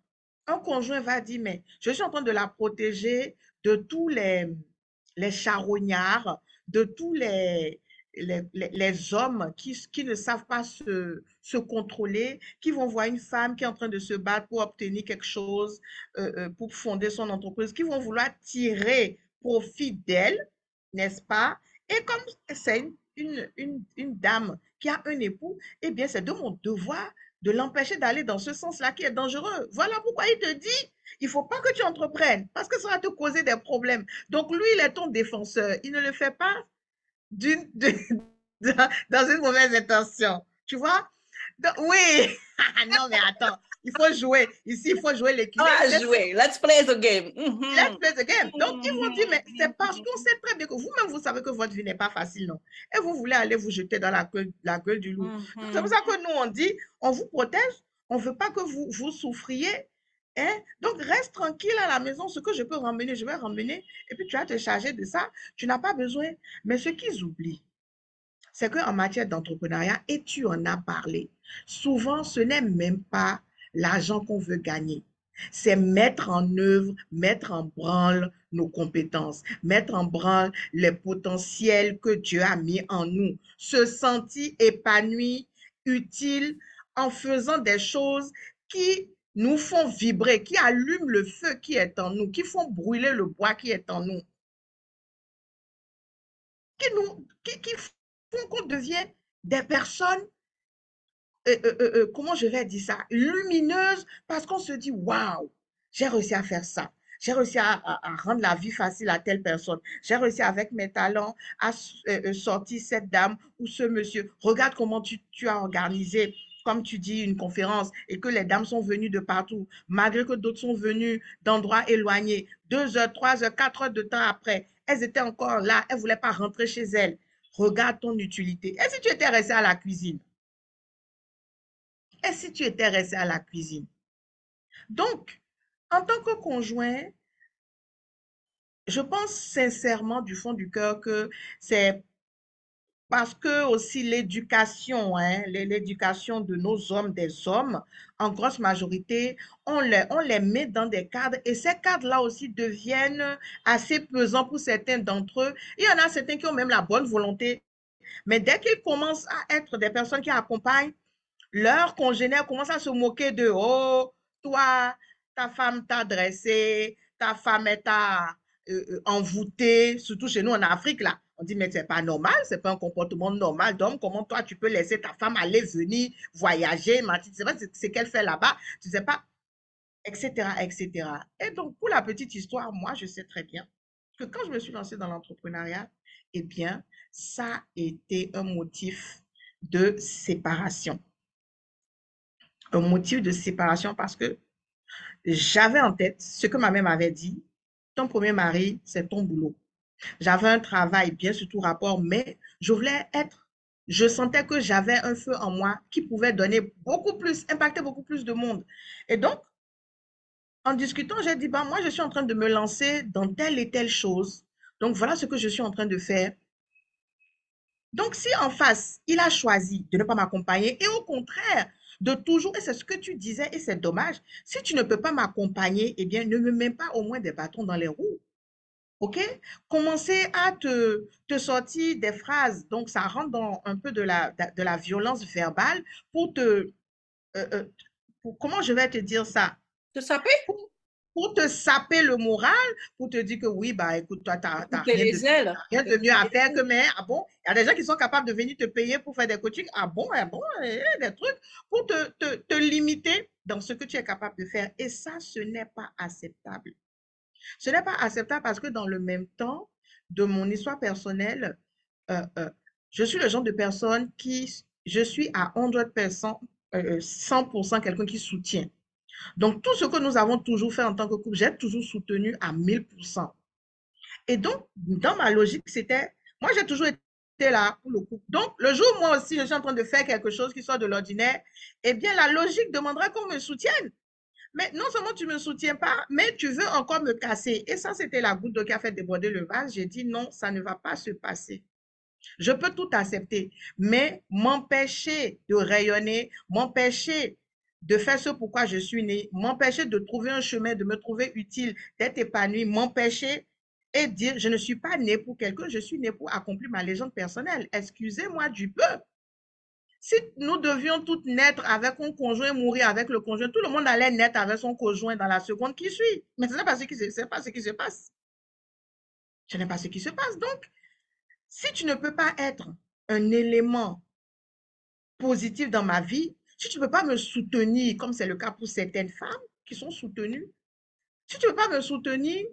un conjoint va dire, mais je suis en train de la protéger de tous les, les charognards, de tous les, les, hommes qui, qui, ne savent pas se, se, contrôler, qui vont voir une femme qui est en train de se battre pour obtenir quelque chose, euh, euh, pour fonder son entreprise, qui vont vouloir tirer profit d'elle, n'est-ce pas? Et comme c'est une, une, une, dame qui a un époux, eh bien, c'est de mon devoir de l'empêcher d'aller dans ce sens-là qui est dangereux. Voilà pourquoi il te dit, il faut pas que tu entreprennes parce que ça va te causer des problèmes. Donc, lui, il est ton défenseur. Il ne le fait pas d'une, dans une mauvaise intention. Tu vois? oui. non, mais attends. Il faut jouer. Ici, il faut jouer l'équipe. Ah, jouer. Let's play the game. Mm-hmm. Let's play the game. Donc, ils vont dire, mais c'est parce qu'on sait très bien que vous-même, vous savez que votre vie n'est pas facile, non? Et vous voulez aller vous jeter dans la gueule, la gueule du loup. C'est pour mm-hmm. ça que nous, on dit, on vous protège. On ne veut pas que vous, vous souffriez. Hein? Donc, reste tranquille à la maison. Ce que je peux ramener, je vais ramener. Et puis, tu vas te charger de ça. Tu n'as pas besoin. Mais ce qu'ils oublient, c'est qu'en matière d'entrepreneuriat, et tu en as parlé, souvent, ce n'est même pas l'argent qu'on veut gagner. C'est mettre en œuvre, mettre en branle nos compétences, mettre en branle les potentiels que Dieu a mis en nous, se sentir épanoui, utile en faisant des choses qui nous font vibrer, qui allument le feu qui est en nous, qui font brûler le bois qui est en nous, qui, font qu'on devienne des personnes, euh, euh, euh, comment je vais dire ça, lumineuses, parce qu'on se dit, waouh, j'ai réussi à faire ça. J'ai réussi à, rendre la vie facile à telle personne. J'ai réussi avec mes talents à sortir cette dame ou ce monsieur. Regarde comment tu as organisé comme tu dis, une conférence et que les dames sont venues de partout, malgré que d'autres sont venues d'endroits éloignés, deux heures, trois heures, quatre heures de temps après, elles étaient encore là, elles ne voulaient pas rentrer chez elles. Regarde ton utilité. Et si tu étais resté à la cuisine? Et si tu étais resté à la cuisine? Donc, en tant que conjoint, je pense sincèrement du fond du cœur que c'est parce que aussi l'éducation, hein, l'éducation de nos hommes, des hommes, en grosse majorité, on les, met dans des cadres et ces cadres-là aussi deviennent assez pesants pour certains d'entre eux. Il y en a certains qui ont même la bonne volonté, mais dès qu'ils commencent à être des personnes qui accompagnent, leurs congénères commencent à se moquer de, oh, toi, ta femme t'a dressé, ta femme est euh, euh, envoûtée, surtout chez nous en Afrique, là. On dit, mais c'est pas normal, c'est pas un comportement normal d'homme. Comment toi, tu peux laisser ta femme aller, venir, voyager, tu sais pas ce qu'elle fait là-bas, tu sais pas, etc., etc. Et donc, pour la petite histoire, moi, je sais très bien que quand je me suis lancée dans l'entrepreneuriat, eh bien, ça a été un motif de séparation. Un motif de séparation parce que j'avais en tête ce que ma mère m'avait dit. Ton premier mari, c'est ton boulot. J'avais un travail bien sur tout rapport, mais je voulais être, je sentais que j'avais un feu en moi qui pouvait donner beaucoup plus, impacter beaucoup plus de monde. Et donc, en discutant, j'ai dit, bah, moi, je suis en train de me lancer dans telle et telle chose. Donc, voilà ce que je suis en train de faire. Donc, si en face, il a choisi de ne pas m'accompagner et au contraire, de toujours, et c'est ce que tu disais, et c'est dommage, si tu ne peux pas m'accompagner, eh bien, ne me mets pas au moins des bâtons dans les roues. OK? Commencer à te, te sortir des phrases, donc ça rentre dans un peu de la, de, la violence verbale pour te... Euh, euh, pour, comment je vais te dire ça? Te saper? pour te saper le moral, pour te dire que oui, bah écoute, toi, tu n'as rien, rien, de mieux à faire que mais, ah bon, il y a des gens qui sont capables de venir te payer pour faire des coachings, ah bon, ah bon, et des trucs, pour te, te, te limiter dans ce que tu es capable de faire. Et ça, ce n'est pas acceptable. Ce n'est pas acceptable parce que dans le même temps, de mon histoire personnelle, euh, euh, je suis le genre de personne qui, je suis à 100%, 100% euh, quelqu'un qui soutient. Donc, tout ce que nous avons toujours fait en tant que couple, j'ai toujours soutenu à 1000%. Et donc, dans ma logique, c'était, moi, j'ai toujours été là pour le couple. Donc, le jour où moi aussi, je suis en train de faire quelque chose qui soit de l'ordinaire, eh bien, la logique demanderait qu'on me soutienne. Mais non seulement tu ne me soutiens pas, mais tu veux encore me casser. Et ça, c'était la goutte qui a fait déborder le vase. J'ai dit non, ça ne va pas se passer. Je peux tout accepter, mais m'empêcher de rayonner, m'empêcher de faire ce pourquoi je suis né, m'empêcher de trouver un chemin, de me trouver utile, d'être épanoui, m'empêcher et dire je ne suis pas né pour quelqu'un, je suis né pour accomplir ma légende personnelle. Excusez-moi du peu. Si nous devions toutes naître avec un conjoint, mourir avec le conjoint, tout le monde allait naître avec son conjoint dans la seconde qui suit. Mais ce n'est pas ce qui se, pas ce qui se passe. Ce n'est pas ce qui se passe. Donc, si tu ne peux pas être un élément positif dans ma vie, si tu ne peux pas me soutenir, comme c'est le cas pour certaines femmes qui sont soutenues, si tu ne peux pas me soutenir,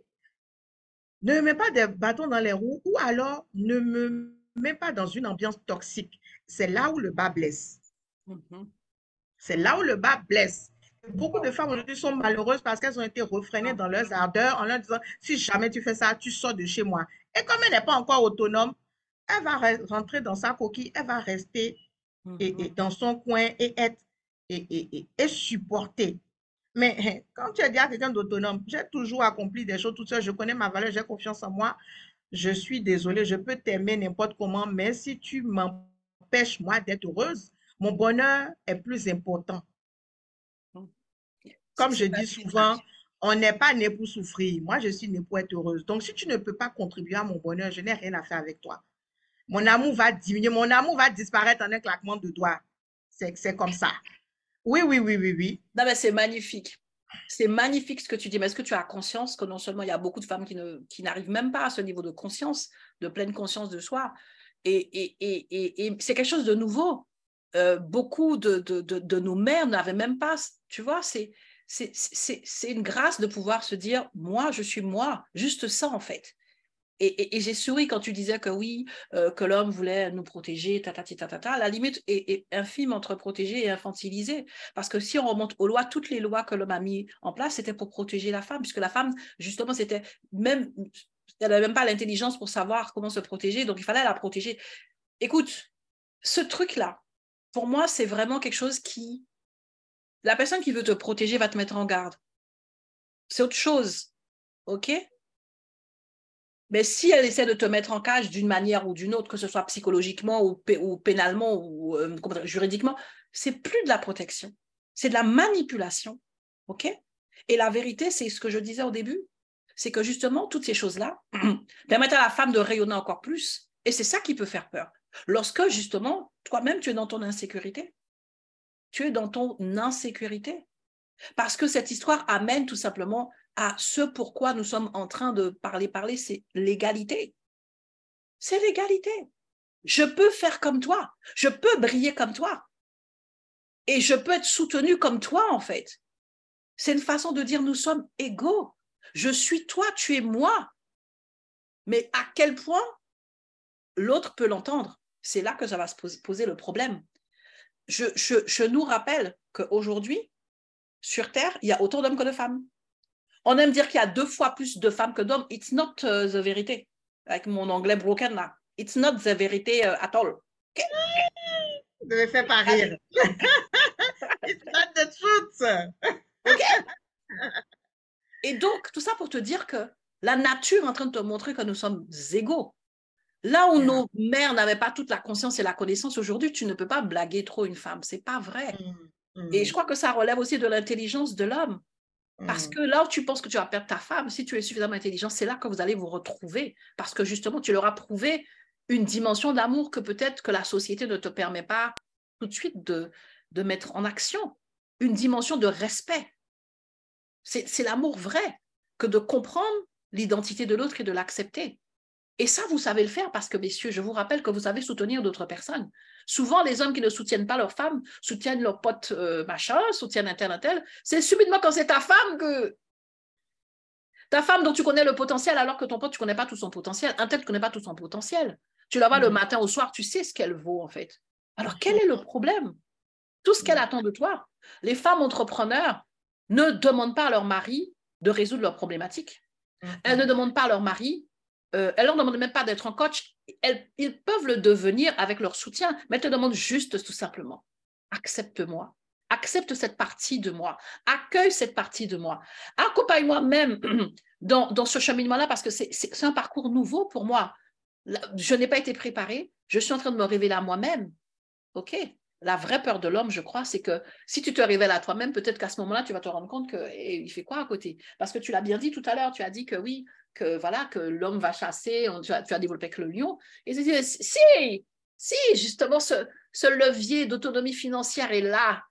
ne me mets pas des bâtons dans les roues ou alors ne me mets pas dans une ambiance toxique. C'est là où le bas blesse. Mm-hmm. C'est là où le bas blesse. Beaucoup de femmes aujourd'hui sont malheureuses parce qu'elles ont été refrénées dans leurs ardeurs en leur disant si jamais tu fais ça, tu sors de chez moi. Et comme elle n'est pas encore autonome, elle va rentrer dans sa coquille, elle va rester et, mm-hmm. dans son coin et être et, et, supporter. Mais quand tu es déjà quelqu'un d'autonome, j'ai toujours accompli des choses tout seul, je connais ma valeur, j'ai confiance en moi. Je suis désolée, je peux t'aimer n'importe comment, mais si tu m'empêches, moi, d'être heureuse, mon bonheur est plus important. Mm. Comme je dis souvent, on n'est pas né pour souffrir. Moi, je suis né pour être heureuse. Donc, si tu ne peux pas contribuer à mon bonheur, je n'ai rien à faire avec toi. Mon amour va diminuer, mon amour va disparaître en un claquement de doigts. C'est comme ça. Oui, oui, oui, oui, oui. Non, mais c'est magnifique. C'est magnifique ce que tu dis, mais est-ce que tu as conscience que non seulement il y a beaucoup de femmes qui n'arrivent même pas à ce niveau de conscience, de pleine conscience de soi, et, c'est quelque chose de nouveau. Euh, beaucoup de, nos mères n'avaient même pas, tu vois, c'est, une grâce de pouvoir se dire, moi, je suis moi, juste ça en fait. Et, j'ai souri quand tu disais que oui, euh, que l'homme voulait nous protéger, ta, ta, ta, ta, la limite est, infime entre protéger et infantiliser. Parce que si on remonte aux lois, toutes les lois que l'homme a mis en place, c'était pour protéger la femme, puisque la femme, justement, c'était même, elle n'avait même pas l'intelligence pour savoir comment se protéger, donc il fallait la protéger. Écoute, ce truc-là, pour moi, c'est vraiment quelque chose qui, la personne qui veut te protéger va te mettre en garde. C'est autre chose, ok? Mais si elle essaie de te mettre en cage d'une manière ou d'une autre, que ce soit psychologiquement ou, pénalement ou euh, juridiquement, c'est plus de la protection, c'est de la manipulation. OK? Et la vérité, c'est ce que je disais au début, c'est que justement, toutes ces choses-là permettent à la femme de rayonner encore plus. Et c'est ça qui peut faire peur. Lorsque justement, toi-même, tu es dans ton insécurité. Tu es dans ton insécurité. Parce que cette histoire amène tout simplement à ce pourquoi nous sommes en train de parler, parler, c'est l'égalité. C'est l'égalité. Je peux faire comme toi. Je peux briller comme toi. Et je peux être soutenu comme toi, en fait. C'est une façon de dire nous sommes égaux. Je suis toi, tu es moi. Mais à quel point l'autre peut l'entendre? C'est là que ça va se poser le problème. Je, je nous rappelle qu'aujourd'hui, sur Terre, il y a autant d'hommes que de femmes. On aime dire qu'il y a deux fois plus de femmes que d'hommes. It's not uh, the vérité. Avec mon anglais broken là. It's not the vérité uh, at all. Okay? Ne me fais pas rire. It's not the truth. OK? Et donc, tout ça pour te dire que la nature est en train de te montrer que nous sommes égaux. Là où nos mères n'avaient pas toute la conscience et la connaissance, aujourd'hui, tu ne peux pas blaguer trop une femme. C'est pas vrai. Mm, et mm. je crois que ça relève aussi de l'intelligence de l'homme. Parce mm. que là où tu penses que tu vas perdre ta femme, si tu es suffisamment intelligent, c'est là que vous allez vous retrouver. Parce que justement, tu leur as prouvé une dimension d'amour que peut-être que la société ne te permet pas tout de suite de, de mettre en action. Une dimension de respect. C'est l'amour vrai que de comprendre l'identité de l'autre et de l'accepter. Et ça, vous savez le faire parce que, messieurs, je vous rappelle que vous savez soutenir d'autres personnes. Souvent, les hommes qui ne soutiennent pas leur femme soutiennent leur pote euh, machin, soutiennent un tel, un tel. C'est subitement quand c'est ta femme que. Ta femme dont tu connais le potentiel alors que ton pote, tu ne connais pas tout son potentiel. Un tel, tu ne connais pas tout son potentiel. Tu la vois le mm. matin au soir, tu sais ce qu'elle vaut en fait. Alors, quel est le problème? Tout ce qu'elle attend de toi. Les femmes entrepreneurs ne demandent pas à leur mari de résoudre leurs problématiques. Mm-hmm. Elles ne demandent pas à leur mari euh, elles ne demandent même pas d'être un coach, ils peuvent le devenir avec leur soutien, mais elles te demandent juste tout simplement, accepte-moi, accepte cette partie de moi, accueille cette partie de moi, accompagne-moi même dans, dans ce cheminement-là parce que c'est un parcours nouveau pour moi. Je n'ai pas été préparée, je suis en train de me révéler à moi-même. OK, la vraie peur de l'homme, je crois, c'est que si tu te révèles à toi-même, peut-être qu'à ce moment-là, tu vas te rendre compte qu'il fait quoi à côté? Parce que tu l'as bien dit tout à l'heure, tu as dit que oui, que voilà que l'homme va chasser, tu, as, tu, as, développé avec le lion. Et c'est si, si, justement, ce, ce levier d'autonomie financière est là,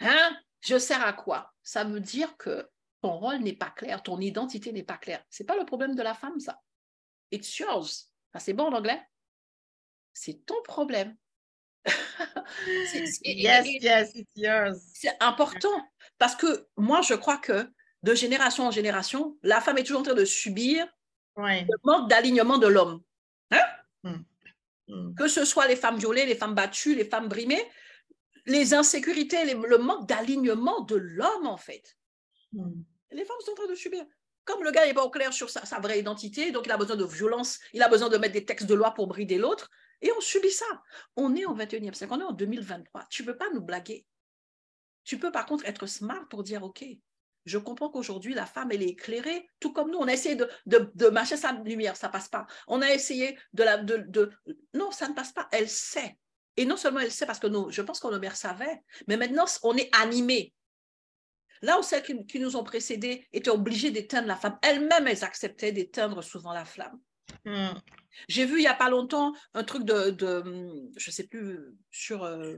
hein, je sers à quoi? Ça veut dire que ton rôle n'est pas clair, ton identité n'est pas claire. C'est pas le problème de la femme, ça. It's yours. c'est bon en anglais? C'est ton problème. Yes, yes, it's yours. C'est important parce que moi, je crois que de génération en génération, la femme est toujours en train de subir le manque d'alignement de l'homme. Hein? Hmm. Hmm. Que ce soit les femmes violées, les femmes battues, les femmes brimées, les insécurités, le manque d'alignement de l'homme, en fait. Hmm. Les femmes sont en train de subir. Comme le gars n'est pas au clair sur sa, vraie identité, donc il a besoin de violence, il a besoin de mettre des textes de loi pour brider l'autre, et on subit ça. On est au 21e siècle, on est en 2023. Tu ne peux pas nous blaguer. Tu peux par contre être smart pour dire, OK, je comprends qu'aujourd'hui, la femme, elle est éclairée, tout comme nous. On a essayé de, de, sa lumière, ça ne passe pas. On a essayé de la... De, Non, ça ne passe pas. Elle sait. Et non seulement elle sait, parce que je pense mères savaient, mais maintenant, on est animé. Là où celles qui, nous ont précédés étaient obligées d'éteindre la femme, elles-mêmes, elles acceptaient d'éteindre souvent la flamme. Hmm. J'ai vu il n'y a pas longtemps un truc de, de je ne sais plus, sur euh,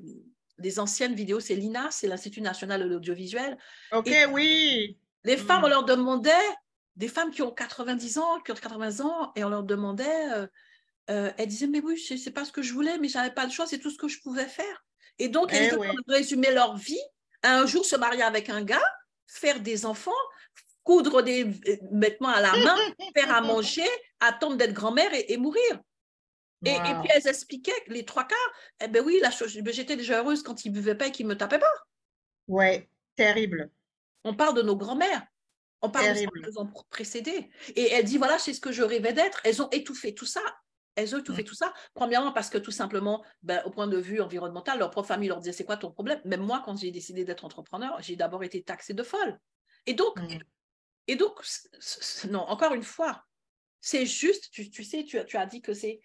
des anciennes vidéos, c'est l'INA, c'est l'Institut national de l'audiovisuel. Ok, oui. Les hmm. femmes, on leur demandait, des femmes qui ont 90 ans, qui ont 80 ans, et on leur demandait, euh, euh, elles disaient, mais oui, ce n'est pas ce que je voulais, mais je n'avais pas le choix, c'est tout ce que je pouvais faire. Et donc, elles eh résumer leur vie, un jour se marier avec un gars, faire des enfants, coudre des vêtements à la main, faire à manger, attendre d'être grand-mère et, mourir. Et, puis elles expliquaient les trois quarts, eh ben oui, ben j'étais déjà heureuse quand ils ne buvaient pas et qu'ils ne me tapaient pas. Ouais, terrible. On parle de nos grands-mères. On parle de ce qui ont précédé. Et elle dit, voilà, c'est ce que je rêvais d'être. Elles ont étouffé tout ça. Elles ont étouffé mm. tout ça. Premièrement, parce que tout simplement, ben, au point de vue environnemental, leur propre famille leur disait, c'est quoi ton problème? Même moi, quand j'ai décidé d'être entrepreneur, j'ai d'abord été taxée de folle. Et donc, mm. Et donc non, encore une fois, c'est juste, tu, tu, sais, tu, tu as dit que c'est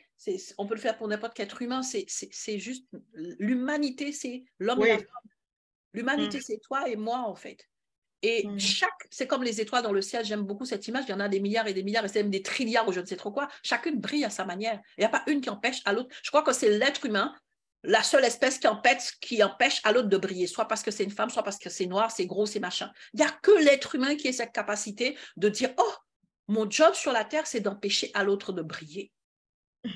on peut le faire pour n'importe quel être humain, c'est juste l'humanité, c'est l'homme et la femme. L'humanité, mm. c'est toi et moi, en fait. Et mm. chaque, c'est comme les étoiles dans le ciel, j'aime beaucoup cette image, il y en a des milliards et des milliards, et c'est même des trilliards ou je ne sais trop quoi. Chacune brille à sa manière. Il n'y a pas une qui empêche à l'autre. Je crois que c'est l'être humain, la seule espèce qui empêche, qui empêche à l'autre de briller, soit parce que c'est une femme, soit parce que c'est noir, c'est gros, c'est machin. Il n'y a que l'être humain qui a cette capacité de dire, oh, mon job sur la Terre, c'est d'empêcher à l'autre de briller.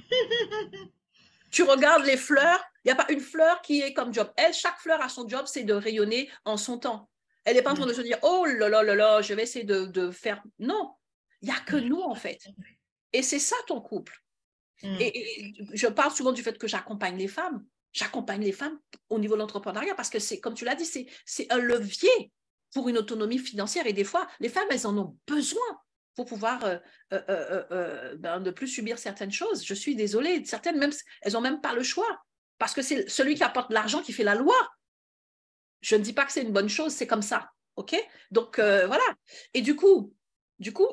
tu regardes les fleurs, il n'y a pas une fleur qui est comme job. Elle, chaque fleur a son job, c'est de rayonner en son temps. Elle n'est pas en train de se dire, oh là là là là, je vais essayer de, faire. Non, il n'y a que nous, en fait. Et c'est ça ton couple. Mm. Et, je parle souvent du fait que j'accompagne les femmes. J'accompagne les femmes au niveau de l'entrepreneuriat parce que c'est, comme tu l'as dit, c'est un levier pour une autonomie financière. Et des fois, les femmes, elles en ont besoin pour pouvoir euh, euh, euh, ben, ne plus subir certaines choses. Je suis désolée, certaines, même, elles n'ont même pas le choix parce que c'est celui qui apporte l'argent qui fait la loi. Je ne dis pas que c'est une bonne chose, c'est comme ça. OK? Donc, voilà. Et du coup, du coup,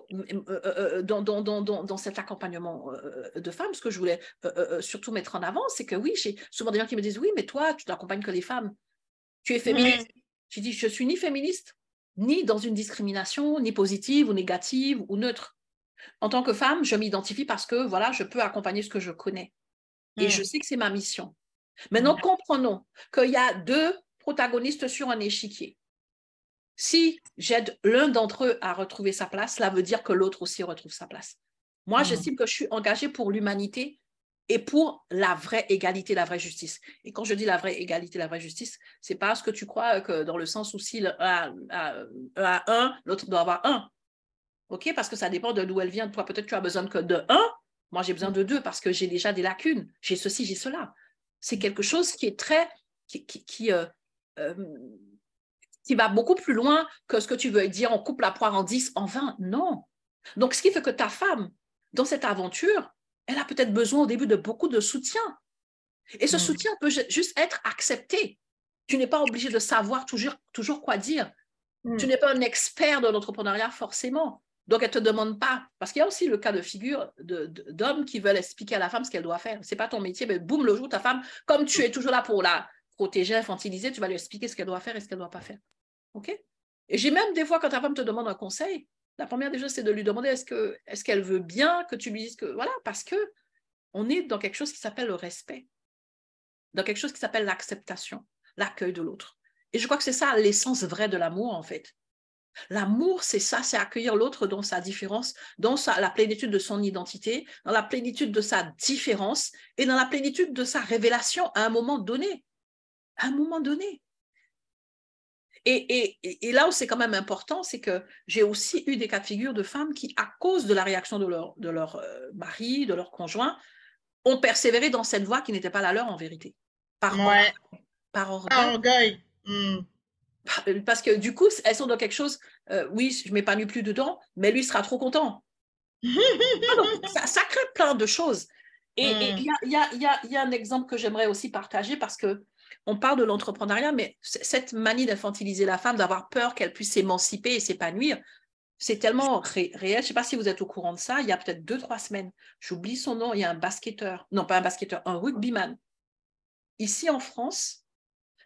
dans, dans, dans, dans cet accompagnement de femmes, ce que je voulais surtout mettre en avant, c'est que oui, j'ai souvent des gens qui me disent Oui, mais toi, tu n'accompagnes que les femmes. Tu es féministe. J'ai dit Je suis ni féministe, ni dans une discrimination, ni positive ou négative ou neutre. En tant que femme, je m'identifie parce que voilà, je peux accompagner ce que je connais. Et je sais que c'est ma mission. Maintenant, comprenons qu'il y a deux protagonistes sur un échiquier. Si j'aide l'un d'entre eux à retrouver sa place, cela veut dire que l'autre aussi retrouve sa place. Moi, mmh. j'estime que je suis engagée pour l'humanité et pour la vraie égalité, la vraie justice. Et quand je dis la vraie égalité, la vraie justice, c'est pas ce que tu crois que dans le sens où si l'un a, un, l'autre doit avoir un. OK Parce que ça dépend de d'où elle vient. Toi, peut-être tu as besoin que de un. Moi, j'ai besoin de deux parce que j'ai déjà des lacunes. J'ai ceci, j'ai cela. C'est quelque chose qui est très. qui, qui, euh, euh, qui va beaucoup plus loin que ce que tu veux dire, on coupe la poire en 10, en 20. Non. Donc, ce qui fait que ta femme, dans cette aventure, elle a peut-être besoin au début de beaucoup de soutien. Et ce mm. soutien peut juste être accepté. Tu n'es pas obligé de savoir toujours, toujours quoi dire. Mm. Tu n'es pas un expert de l'entrepreneuriat forcément. Donc, elle ne te demande pas. Parce qu'il y a aussi le cas de figure d'hommes qui veulent expliquer à la femme ce qu'elle doit faire. Ce n'est pas ton métier, mais boum, le jour, ta femme, comme tu es toujours là pour la protéger, infantiliser, tu vas lui expliquer ce qu'elle doit faire et ce qu'elle ne doit pas faire. Et j'ai même des fois, quand ta femme te demande un conseil, la première des choses, c'est de lui demander est-ce qu'elle est qu'elle veut bien que tu lui dises que. Voilà, parce que on est dans quelque chose qui s'appelle le respect, dans quelque chose qui s'appelle l'acceptation, l'accueil de l'autre. Et je crois que c'est ça l'essence vraie de l'amour, en fait. L'amour, c'est ça, c'est accueillir l'autre dans sa différence, dans sa, la plénitude de son identité, dans la plénitude de sa différence et dans la plénitude de sa révélation à un moment donné. À un moment donné. Et, là où c'est quand même important, c'est que j'ai aussi eu des cas de figure de femmes qui, à cause de la réaction de leur, de leur euh, mari, de leur conjoint, ont persévéré dans cette voie qui n'était pas la leur en vérité. Par, par orgueil. Hmm. Parce que du coup, elles sont dans quelque chose, euh, oui, je ne m'épanouis plus dedans, mais lui sera trop content. Ah, ça, crée plein de choses. Et il y, a, y, a, y, a, un exemple que j'aimerais aussi partager parce que on parle de l'entrepreneuriat, mais cette manie d'infantiliser la femme, d'avoir peur qu'elle puisse s'émanciper et s'épanouir, c'est tellement réel. Je ne sais pas si vous êtes au courant de ça. Il y a peut-être deux, trois semaines, j'oublie son nom, il y a un basketteur, non pas un basketteur, un rugbyman. Ici en France,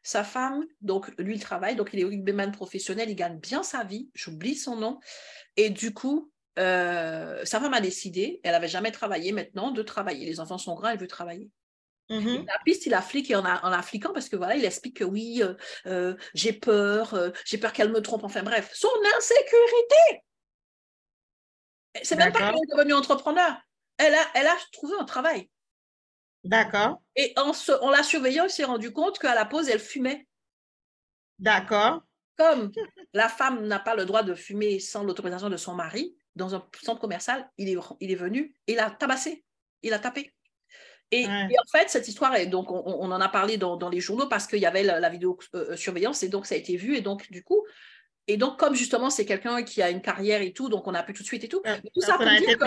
sa femme, donc lui, il travaille, donc il est rugbyman professionnel, il gagne bien sa vie, j'oublie son nom. Et du coup, euh, sa femme a décidé, elle n'avait jamais travaillé maintenant, de travailler. Les enfants sont grands, elle veut travailler. Mmh la piste, il flic en, en affliquant parce que voilà, il explique que oui, euh, euh, j'ai peur, euh, j'ai peur qu'elle me trompe, enfin bref, son insécurité. C'est même pas qu'elle est devenue entrepreneur. Elle a, elle a trouvé un travail. D'accord. Et en, en la surveillant, il s'est rendu compte qu'à la pause, elle fumait. D'accord. Comme la femme n'a pas le droit de fumer sans l'autorisation de son mari, dans un centre commercial, il est, il est venu et il a tabassé, il a tapé. Et, en fait, cette histoire, est, donc, on, en a parlé dans, les journaux parce qu'il y avait la, vidéo euh, surveillance et donc ça a été vu. Et donc, du coup, et donc, comme justement, c'est quelqu'un qui a une carrière et tout, donc on a pu tout de suite et tout. tout ça pour dire que,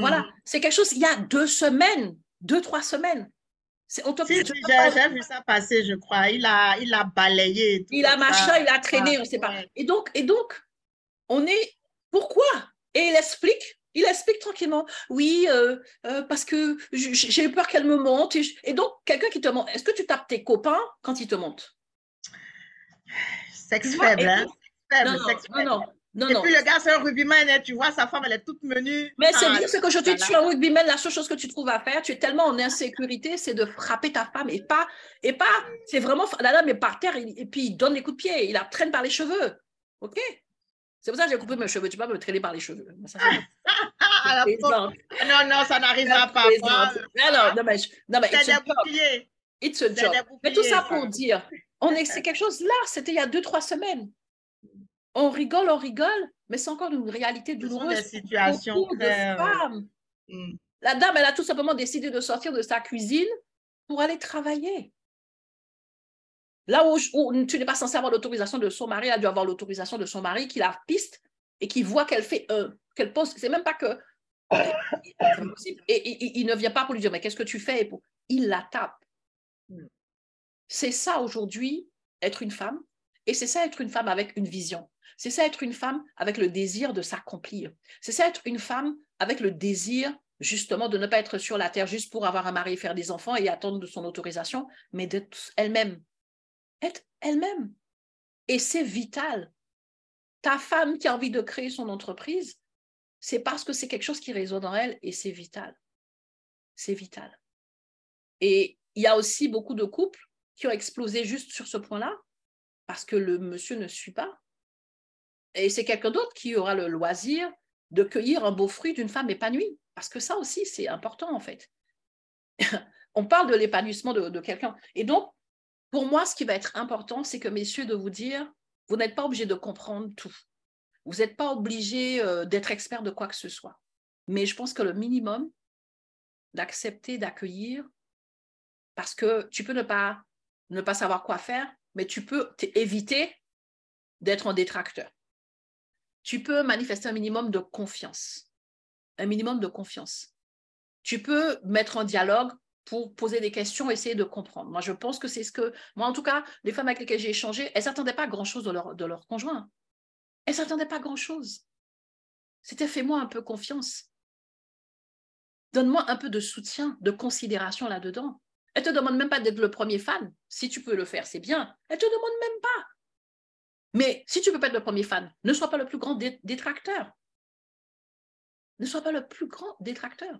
voilà, hmm. c'est quelque chose, il y a deux semaines, deux, trois semaines. C'est j'ai vu ça passer, je crois. Il a, il a balayé. il a machin, il a traîné, on ne sait pas. Et donc, et donc, on est. Pourquoi? Et il explique il explique tranquillement, oui, euh, euh, parce que j'ai eu peur qu'elle me monte. Et, donc, quelqu'un qui te monte, est-ce que tu tapes tes copains quand ils te montent? Sexe faible, hein? non, non, non, et puis le gars, c'est un rugbyman, hein, tu vois, sa femme, elle est toute menue. Mais c'est dire, c'est qu'aujourd'hui, tu es un rugbyman, la seule chose que tu trouves à faire, tu es tellement en insécurité, c'est de frapper ta femme et pas, et pas, c'est vraiment, la dame est par terre et, puis il donne des coups de pied, il la traîne par les cheveux. OK? C'est pour ça que j'ai coupé mes cheveux. Tu peux pas me traîner par les cheveux. Ah, non, non, ça n'arrivera pas. Non, non, mais, non, mais it's, a job. it's a job. Mais tout ça pour dire, on est, c'est quelque chose là, c'était il y a deux, trois semaines. On rigole, on rigole, mais c'est encore une réalité douloureuse. Des situations de femmes. Mm. La dame, elle a tout simplement décidé de sortir de sa cuisine pour aller travailler. Là où, tu n'es pas censé avoir l'autorisation de son mari, elle a dû avoir l'autorisation de son mari qui la piste et qui voit qu'elle fait un, qu'elle pose. C'est même pas que. Et, il ne vient pas pour lui dire, mais qu'est-ce que tu fais? Il la tape. Hmm. C'est ça aujourd'hui, être une femme. Et c'est ça, être une femme avec une vision. C'est ça, être une femme avec le désir de s'accomplir. C'est ça, être une femme avec le désir justement de ne pas être sur la terre juste pour avoir un mari, faire des enfants et attendre de son autorisation, mais d'être elle-même. Être elle-même. Et c'est vital. Ta femme qui a envie de créer son entreprise, c'est parce que c'est quelque chose qui résonne en elle et c'est vital. C'est vital. Et il y a aussi beaucoup de couples qui ont explosé juste sur ce point-là parce que le monsieur ne suit pas. Et c'est quelqu'un d'autre qui aura le loisir de cueillir un beau fruit d'une femme épanouie. Parce que ça aussi, c'est important en fait. On parle de l'épanouissement de, quelqu'un. Et donc, pour moi, ce qui va être important, c'est que, messieurs, de vous dire, vous n'êtes pas obligés de comprendre tout. Vous n'êtes pas obligés euh, d'être expert de quoi que ce soit. Mais je pense que le minimum, d'accepter, d'accueillir, parce que tu peux ne pas, ne pas savoir quoi faire, mais tu peux éviter d'être un détracteur. Tu peux manifester un minimum de confiance un minimum de confiance. Tu peux mettre en dialogue pour poser des questions, essayer de comprendre. Moi, je pense que c'est ce que, moi en tout cas, les femmes avec lesquelles j'ai échangé, elles s'attendaient pas grand-chose de leur, conjoint. Elles s'attendaient pas grand-chose. C'était fais-moi un peu confiance. Donne-moi un peu de soutien, de considération là-dedans. Elle te demande même pas d'être le premier fan. Si tu peux le faire, c'est bien. Elle ne te demande même pas. Mais si tu peux pas être le premier fan, ne sois pas le plus grand détracteur ne sois pas le plus grand détracteur.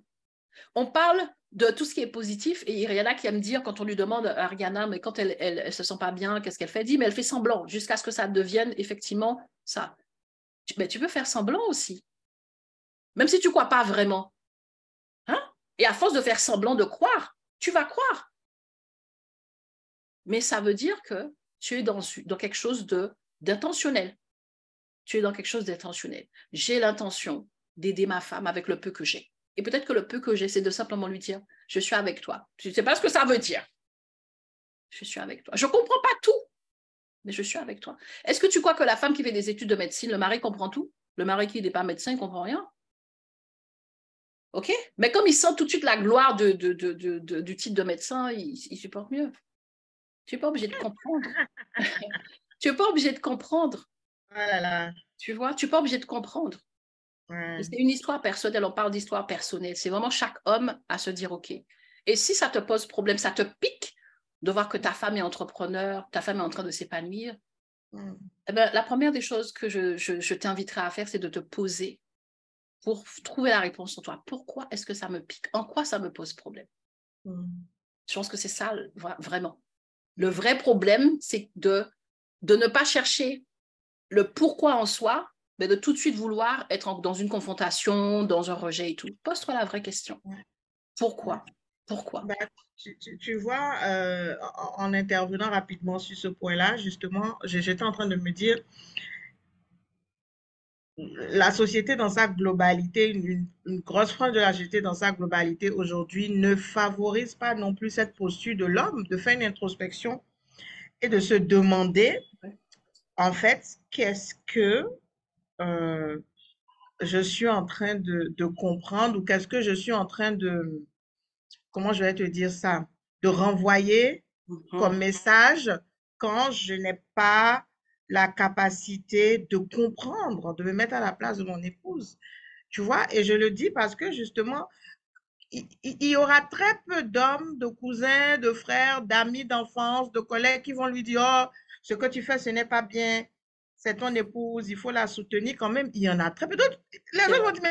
On parle de tout ce qui est positif et il y en a qui aiment dire quand on lui demande à Ariana, mais quand elle, elle, se sent pas bien, qu'est-ce qu'elle fait? Dit, mais elle fait semblant jusqu'à ce que ça devienne effectivement ça. Mais tu peux faire semblant aussi, même si tu crois pas vraiment. Hein? Et à force de faire semblant de croire, tu vas croire. Mais ça veut dire que tu es dans, dans quelque chose d'intentionnel. Tu es dans quelque chose d'intentionnel. J'ai l'intention d'aider ma femme avec le peu que j'ai. Et peut-être que le peu que j'ai, c'est de simplement lui dire, je suis avec toi. Je ne sais pas ce que ça veut dire. Je suis avec toi. Je ne comprends pas tout, mais je suis avec toi. Est-ce que tu crois que la femme qui fait des études de médecine, le mari comprend tout? Le mari qui n'est pas médecin, il ne comprend rien OK? Mais comme il sent tout de suite la gloire de, du titre de médecin, il, supporte mieux. Tu n'es pas obligé de comprendre. tu n'es pas obligé de comprendre. Oh Tu vois, tu n'es pas obligé de comprendre. C'est une histoire personnelle, on parle d'histoire personnelle. C'est vraiment chaque homme à se dire OK. Et si ça te pose problème, ça te pique de voir que ta femme est entrepreneur, ta femme est en train de s'épanouir, eh ben, la première des choses que je, je, t'inviterai à faire, c'est de te poser pour trouver la réponse en toi. Pourquoi est-ce que ça me pique? En quoi ça me pose problème? Je pense que c'est ça vraiment. Le vrai problème, c'est de, de ne pas chercher le pourquoi en soi, mais de tout de suite vouloir être dans une confrontation, dans un rejet et tout. Pose-toi la vraie question. Pourquoi? Pourquoi? Bah, tu, vois, euh, en intervenant rapidement sur ce point-là, justement, j'étais en train de me dire, la société dans sa globalité, une, une grosse frange de la société dans sa globalité aujourd'hui ne favorise pas non plus cette posture de l'homme de faire une introspection et de se demander, en fait, qu'est-ce que je suis en train de, comprendre ou qu'est-ce que je suis en train de, comment je vais te dire ça, de renvoyer mm-hmm. comme message quand je n'ai pas la capacité de comprendre, de me mettre à la place de mon épouse. Tu vois, et je le dis parce que justement, il, il y aura très peu d'hommes, de cousins, de frères, d'amis d'enfance, de collègues qui vont lui dire, oh, ce que tu fais, ce n'est pas bien, c'est ton épouse, il faut la soutenir quand même. Il y en a très peu d'autres. Les autres vont dire,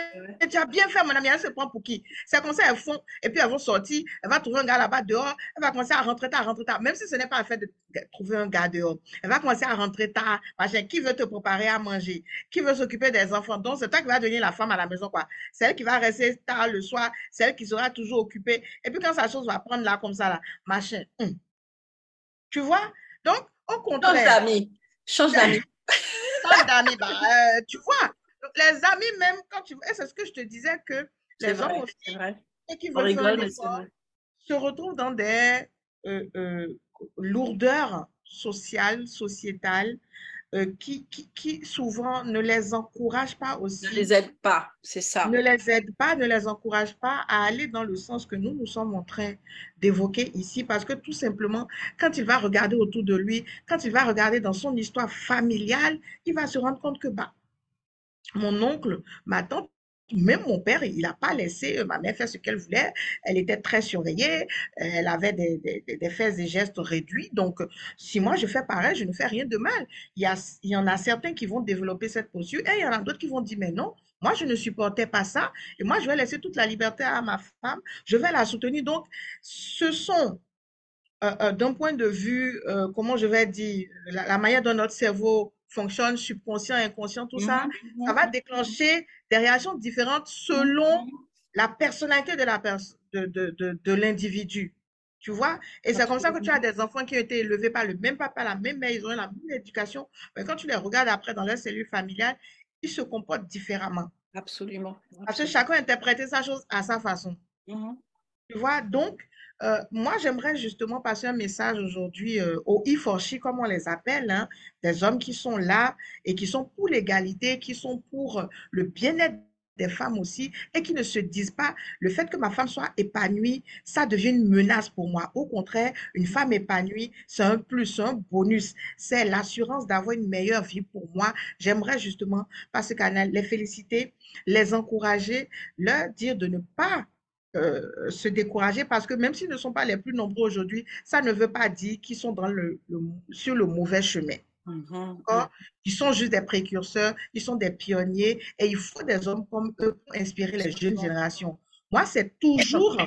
mais tu as bien fait, mon ami, elle se prend pour qui? C'est comme ça, elles font, et puis elles vont sortir, elle va trouver un gars là-bas dehors, elle va commencer à rentrer tard, rentrer tard, même si ce n'est pas le fait de trouver un gars dehors. Elle va commencer à rentrer tard, machin, qui veut te préparer à manger, qui veut s'occuper des enfants? Donc, c'est toi qui vas devenir la femme à la maison, quoi. C'est elle qui va rester tard le soir, c'est elle qui sera toujours occupée. Et puis, quand sa chose va prendre là, comme ça, là, machin. Hum. Tu vois? Donc, au contraire. Change d'amis. Change d'amis. Bah, euh, tu vois, les amis même, quand tu et c'est ce que je te disais que les hommes aussi et qui veulent faire se retrouvent dans des euh, euh, lourdeurs sociales, sociétales, euh, qui, qui, qui, souvent ne les encouragent pas aussi? Ne les aident pas, c'est ça. Ne les aident pas, ne les encouragent pas à aller dans le sens que nous, nous sommes en train d'évoquer ici, parce que tout simplement, quand il va regarder autour de lui, quand il va regarder dans son histoire familiale, il va se rendre compte que bah, mon oncle, ma tante, même mon père, il n'a pas laissé euh, ma mère faire ce qu'elle voulait. Elle était très surveillée. Elle avait des, des, faits et gestes réduits. Donc, si moi je fais pareil, je ne fais rien de mal. Il y, a, il y en a certains qui vont développer cette posture et il y en a d'autres qui vont dire, mais non, moi, je ne supportais pas ça. Et moi, je vais laisser toute la liberté à ma femme. Je vais la soutenir. Donc, ce sont, euh, euh, d'un point de vue, comment je vais dire, la, la manière dont notre cerveau fonctionne, subconscient, inconscient, tout ça, mhm, ça va mhm. déclencher des réactions différentes selon mhm. la personnalité de la de, de, de, l'individu. Tu vois? Et c'est comme ça que tu as des enfants qui ont été élevés par le même papa, la même mère, ils ont la même éducation. Mais quand tu les regardes après dans leur cellule familiale, ils se comportent différemment. Absolument. Parce que chacun interprète sa chose à sa façon. Tu vois? Donc, euh, moi, j'aimerais justement passer un message aujourd'hui euh, aux IFORCHI, comme on les appelle, hein, des hommes qui sont là et qui sont pour l'égalité, qui sont pour le bien-être des femmes aussi et qui ne se disent pas le fait que ma femme soit épanouie, ça devient une menace pour moi. Au contraire, une femme épanouie, c'est un plus, un bonus. C'est l'assurance d'avoir une meilleure vie pour moi. J'aimerais justement, parce que les féliciter, les encourager, leur dire de ne pas euh, se décourager parce que même s'ils ne sont pas les plus nombreux aujourd'hui, ça ne veut pas dire qu'ils sont dans le, sur le mauvais chemin. Mhm, ils sont juste des précurseurs, ils sont des pionniers et il faut des hommes comme eux pour inspirer les jeunes générations. Moi, c'est toujours,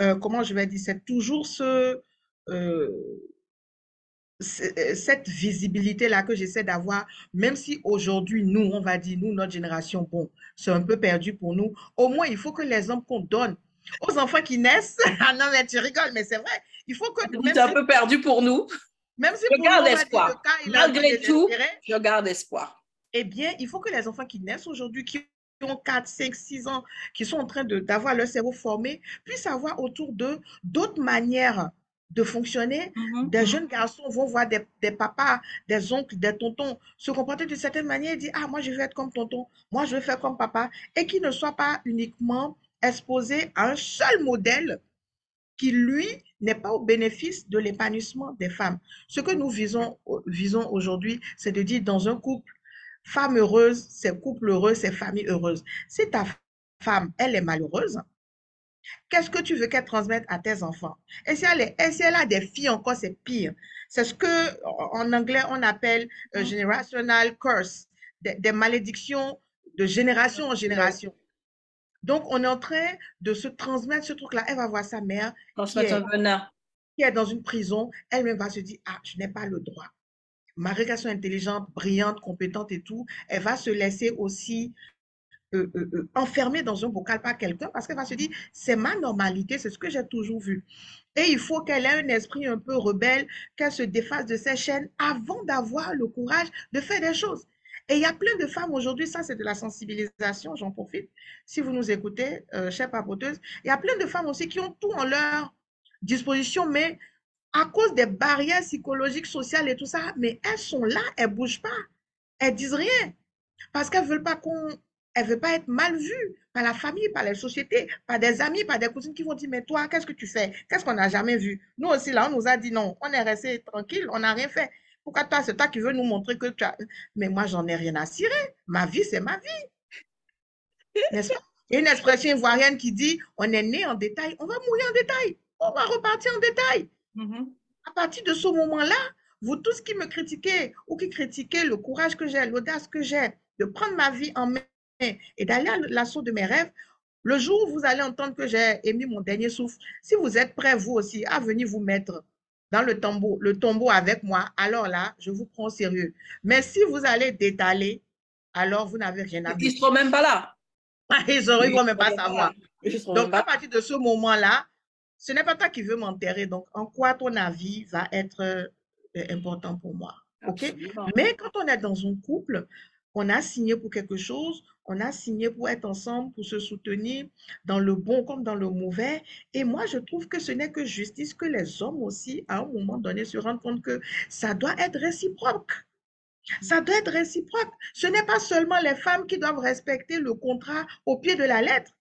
euh, comment je vais dire, c'est toujours ce, euh, cette visibilité-là que j'essaie d'avoir, même si aujourd'hui, nous, on va dire, nous, notre génération, bon, c'est un peu perdu pour nous, au moins, il faut que les hommes qu'on donne aux enfants qui naissent, ah non, mais tu rigoles, mais c'est vrai, il faut que... C'est un peu perdu pour nous. Même si je garde espoir. Malgré tout, je garde espoir. Eh bien, il faut que les enfants qui naissent aujourd'hui, qui ont 4, 5, 6 ans, qui sont en train d'avoir leur cerveau formé, puissent avoir autour d'eux d'autres manières de fonctionner. Mm-hmm, des mm-hmm. jeunes garçons vont voir des, des, papas, des oncles, des tontons se comporter d'une certaine manière et dire Ah, moi, je veux être comme tonton, moi, je veux faire comme papa. Et qu'ils ne soient pas uniquement exposés à un seul modèle qui, lui, n'est pas au bénéfice de l'épanouissement des femmes. Ce que nous visons, visons aujourd'hui, c'est de dire dans un couple, femme heureuse, c'est couple heureux, c'est famille heureuse. Si ta femme, elle est malheureuse, Qu'est-ce que tu veux qu'elle transmette à tes enfants? Et si elle, si elle a des filles encore, c'est pire. C'est ce que en anglais on appelle un mm. generational curse, des, malédictions de génération en génération. Donc, on est en train de se transmettre ce truc-là. Elle va voir sa mère qui est, qui est, dans une prison. Elle-même va se dire, ah, je n'ai pas le droit. Ma régation intelligente, brillante, compétente et tout, elle va se laisser aussi euh, euh, euh, enfermée dans un bocal par quelqu'un parce qu'elle va se dire, c'est ma normalité, c'est ce que j'ai toujours vu. Et il faut qu'elle ait un esprit un peu rebelle, qu'elle se défasse de ses chaînes avant d'avoir le courage de faire des choses. Et il y a plein de femmes aujourd'hui, ça c'est de la sensibilisation, j'en profite. Si vous nous écoutez, chère papoteuse, il y a plein de femmes aussi qui ont tout en leur disposition, mais à cause des barrières psychologiques, sociales et tout ça, mais elles sont là, elles ne bougent pas, elles disent rien. Parce qu'elles ne veulent pas qu'on elle ne veut pas être mal vue par la famille, par les sociétés, par des amis, par des cousines qui vont dire, mais toi, qu'est-ce que tu fais? Qu'est-ce qu'on n'a jamais vu? Nous aussi, là, on nous a dit non, on est resté tranquille, on n'a rien fait. Pourquoi toi, c'est toi qui veux nous montrer que tu as... Mais moi, j'en ai rien à cirer. Ma vie, c'est ma vie. N'est-ce pas? Il y a une expression ivoirienne qui dit, on est né en détail, on va mourir en détail, on va repartir en détail. Mm-hmm. À partir de ce moment-là, vous tous qui me critiquez ou qui critiquez le courage que j'ai, l'audace que j'ai de prendre ma vie en main et d'aller à l'assaut de mes rêves, le jour où vous allez entendre que j'ai émis mon dernier souffle, si vous êtes prêts, vous aussi, à venir vous mettre dans le tombeau, le tombeau avec moi, alors là, je vous prends au sérieux. Mais si vous allez détaler, alors vous n'avez rien à dire. Ils ne seront même pas là. Ils ne vont même pas savoir. Donc, à partir de ce moment-là, ce n'est pas toi qui veux m'enterrer. Donc, en quoi ton avis va être euh, important pour moi? Mais quand on est dans un couple, on a signé pour quelque chose, on a signé pour être ensemble, pour se soutenir dans le bon comme dans le mauvais. Et moi, je trouve que ce n'est que justice que les hommes aussi, à un moment donné, se rendent compte que ça doit être réciproque. Ça doit être réciproque. Ce n'est pas seulement les femmes qui doivent respecter le contrat au pied de la lettre.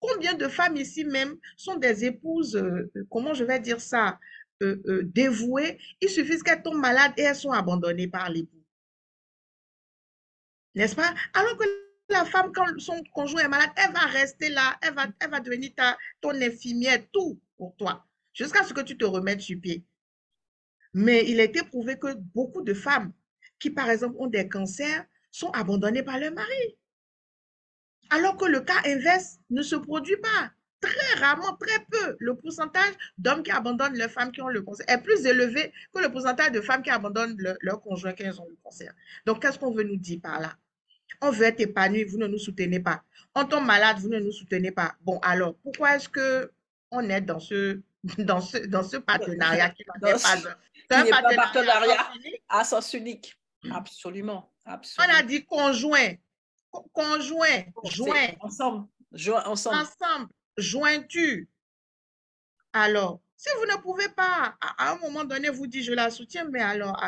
Combien de femmes ici même sont des épouses, euh, comment je vais dire ça, euh, euh, dévouées. Il suffit qu'elles tombent malades et elles sont abandonnées par l'époux. N'est-ce pas? Alors que la femme, quand son conjoint est malade, elle va rester là, elle va, elle va devenir ton infirmière, tout pour toi, jusqu'à ce que tu te remettes sur pied. Mais il a été prouvé que beaucoup de femmes qui, par exemple, ont des cancers, sont abandonnées par leur mari. Alors que le cas inverse ne se produit pas. Très rarement, très peu, le pourcentage d'hommes qui abandonnent leurs femmes qui ont le cancer est plus élevé que le pourcentage de femmes qui abandonnent leur conjoint qui ont le cancer. Donc, qu'est-ce qu'on veut nous dire par là? On veut être épanoui, vous ne nous soutenez pas. On tombe malade, vous ne nous soutenez pas. Bon, alors, pourquoi est-ce que on est dans ce, dans ce, dans ce partenariat qui n'est pas, un partenariat, partenariat à sens unique? Absolument, absolument. On a dit conjoint, conjoint, joint. Ensemble, ensemble. Ensemble, jointu. Alors, si vous ne pouvez pas, à, un moment donné, vous dites je la soutiens, mais alors,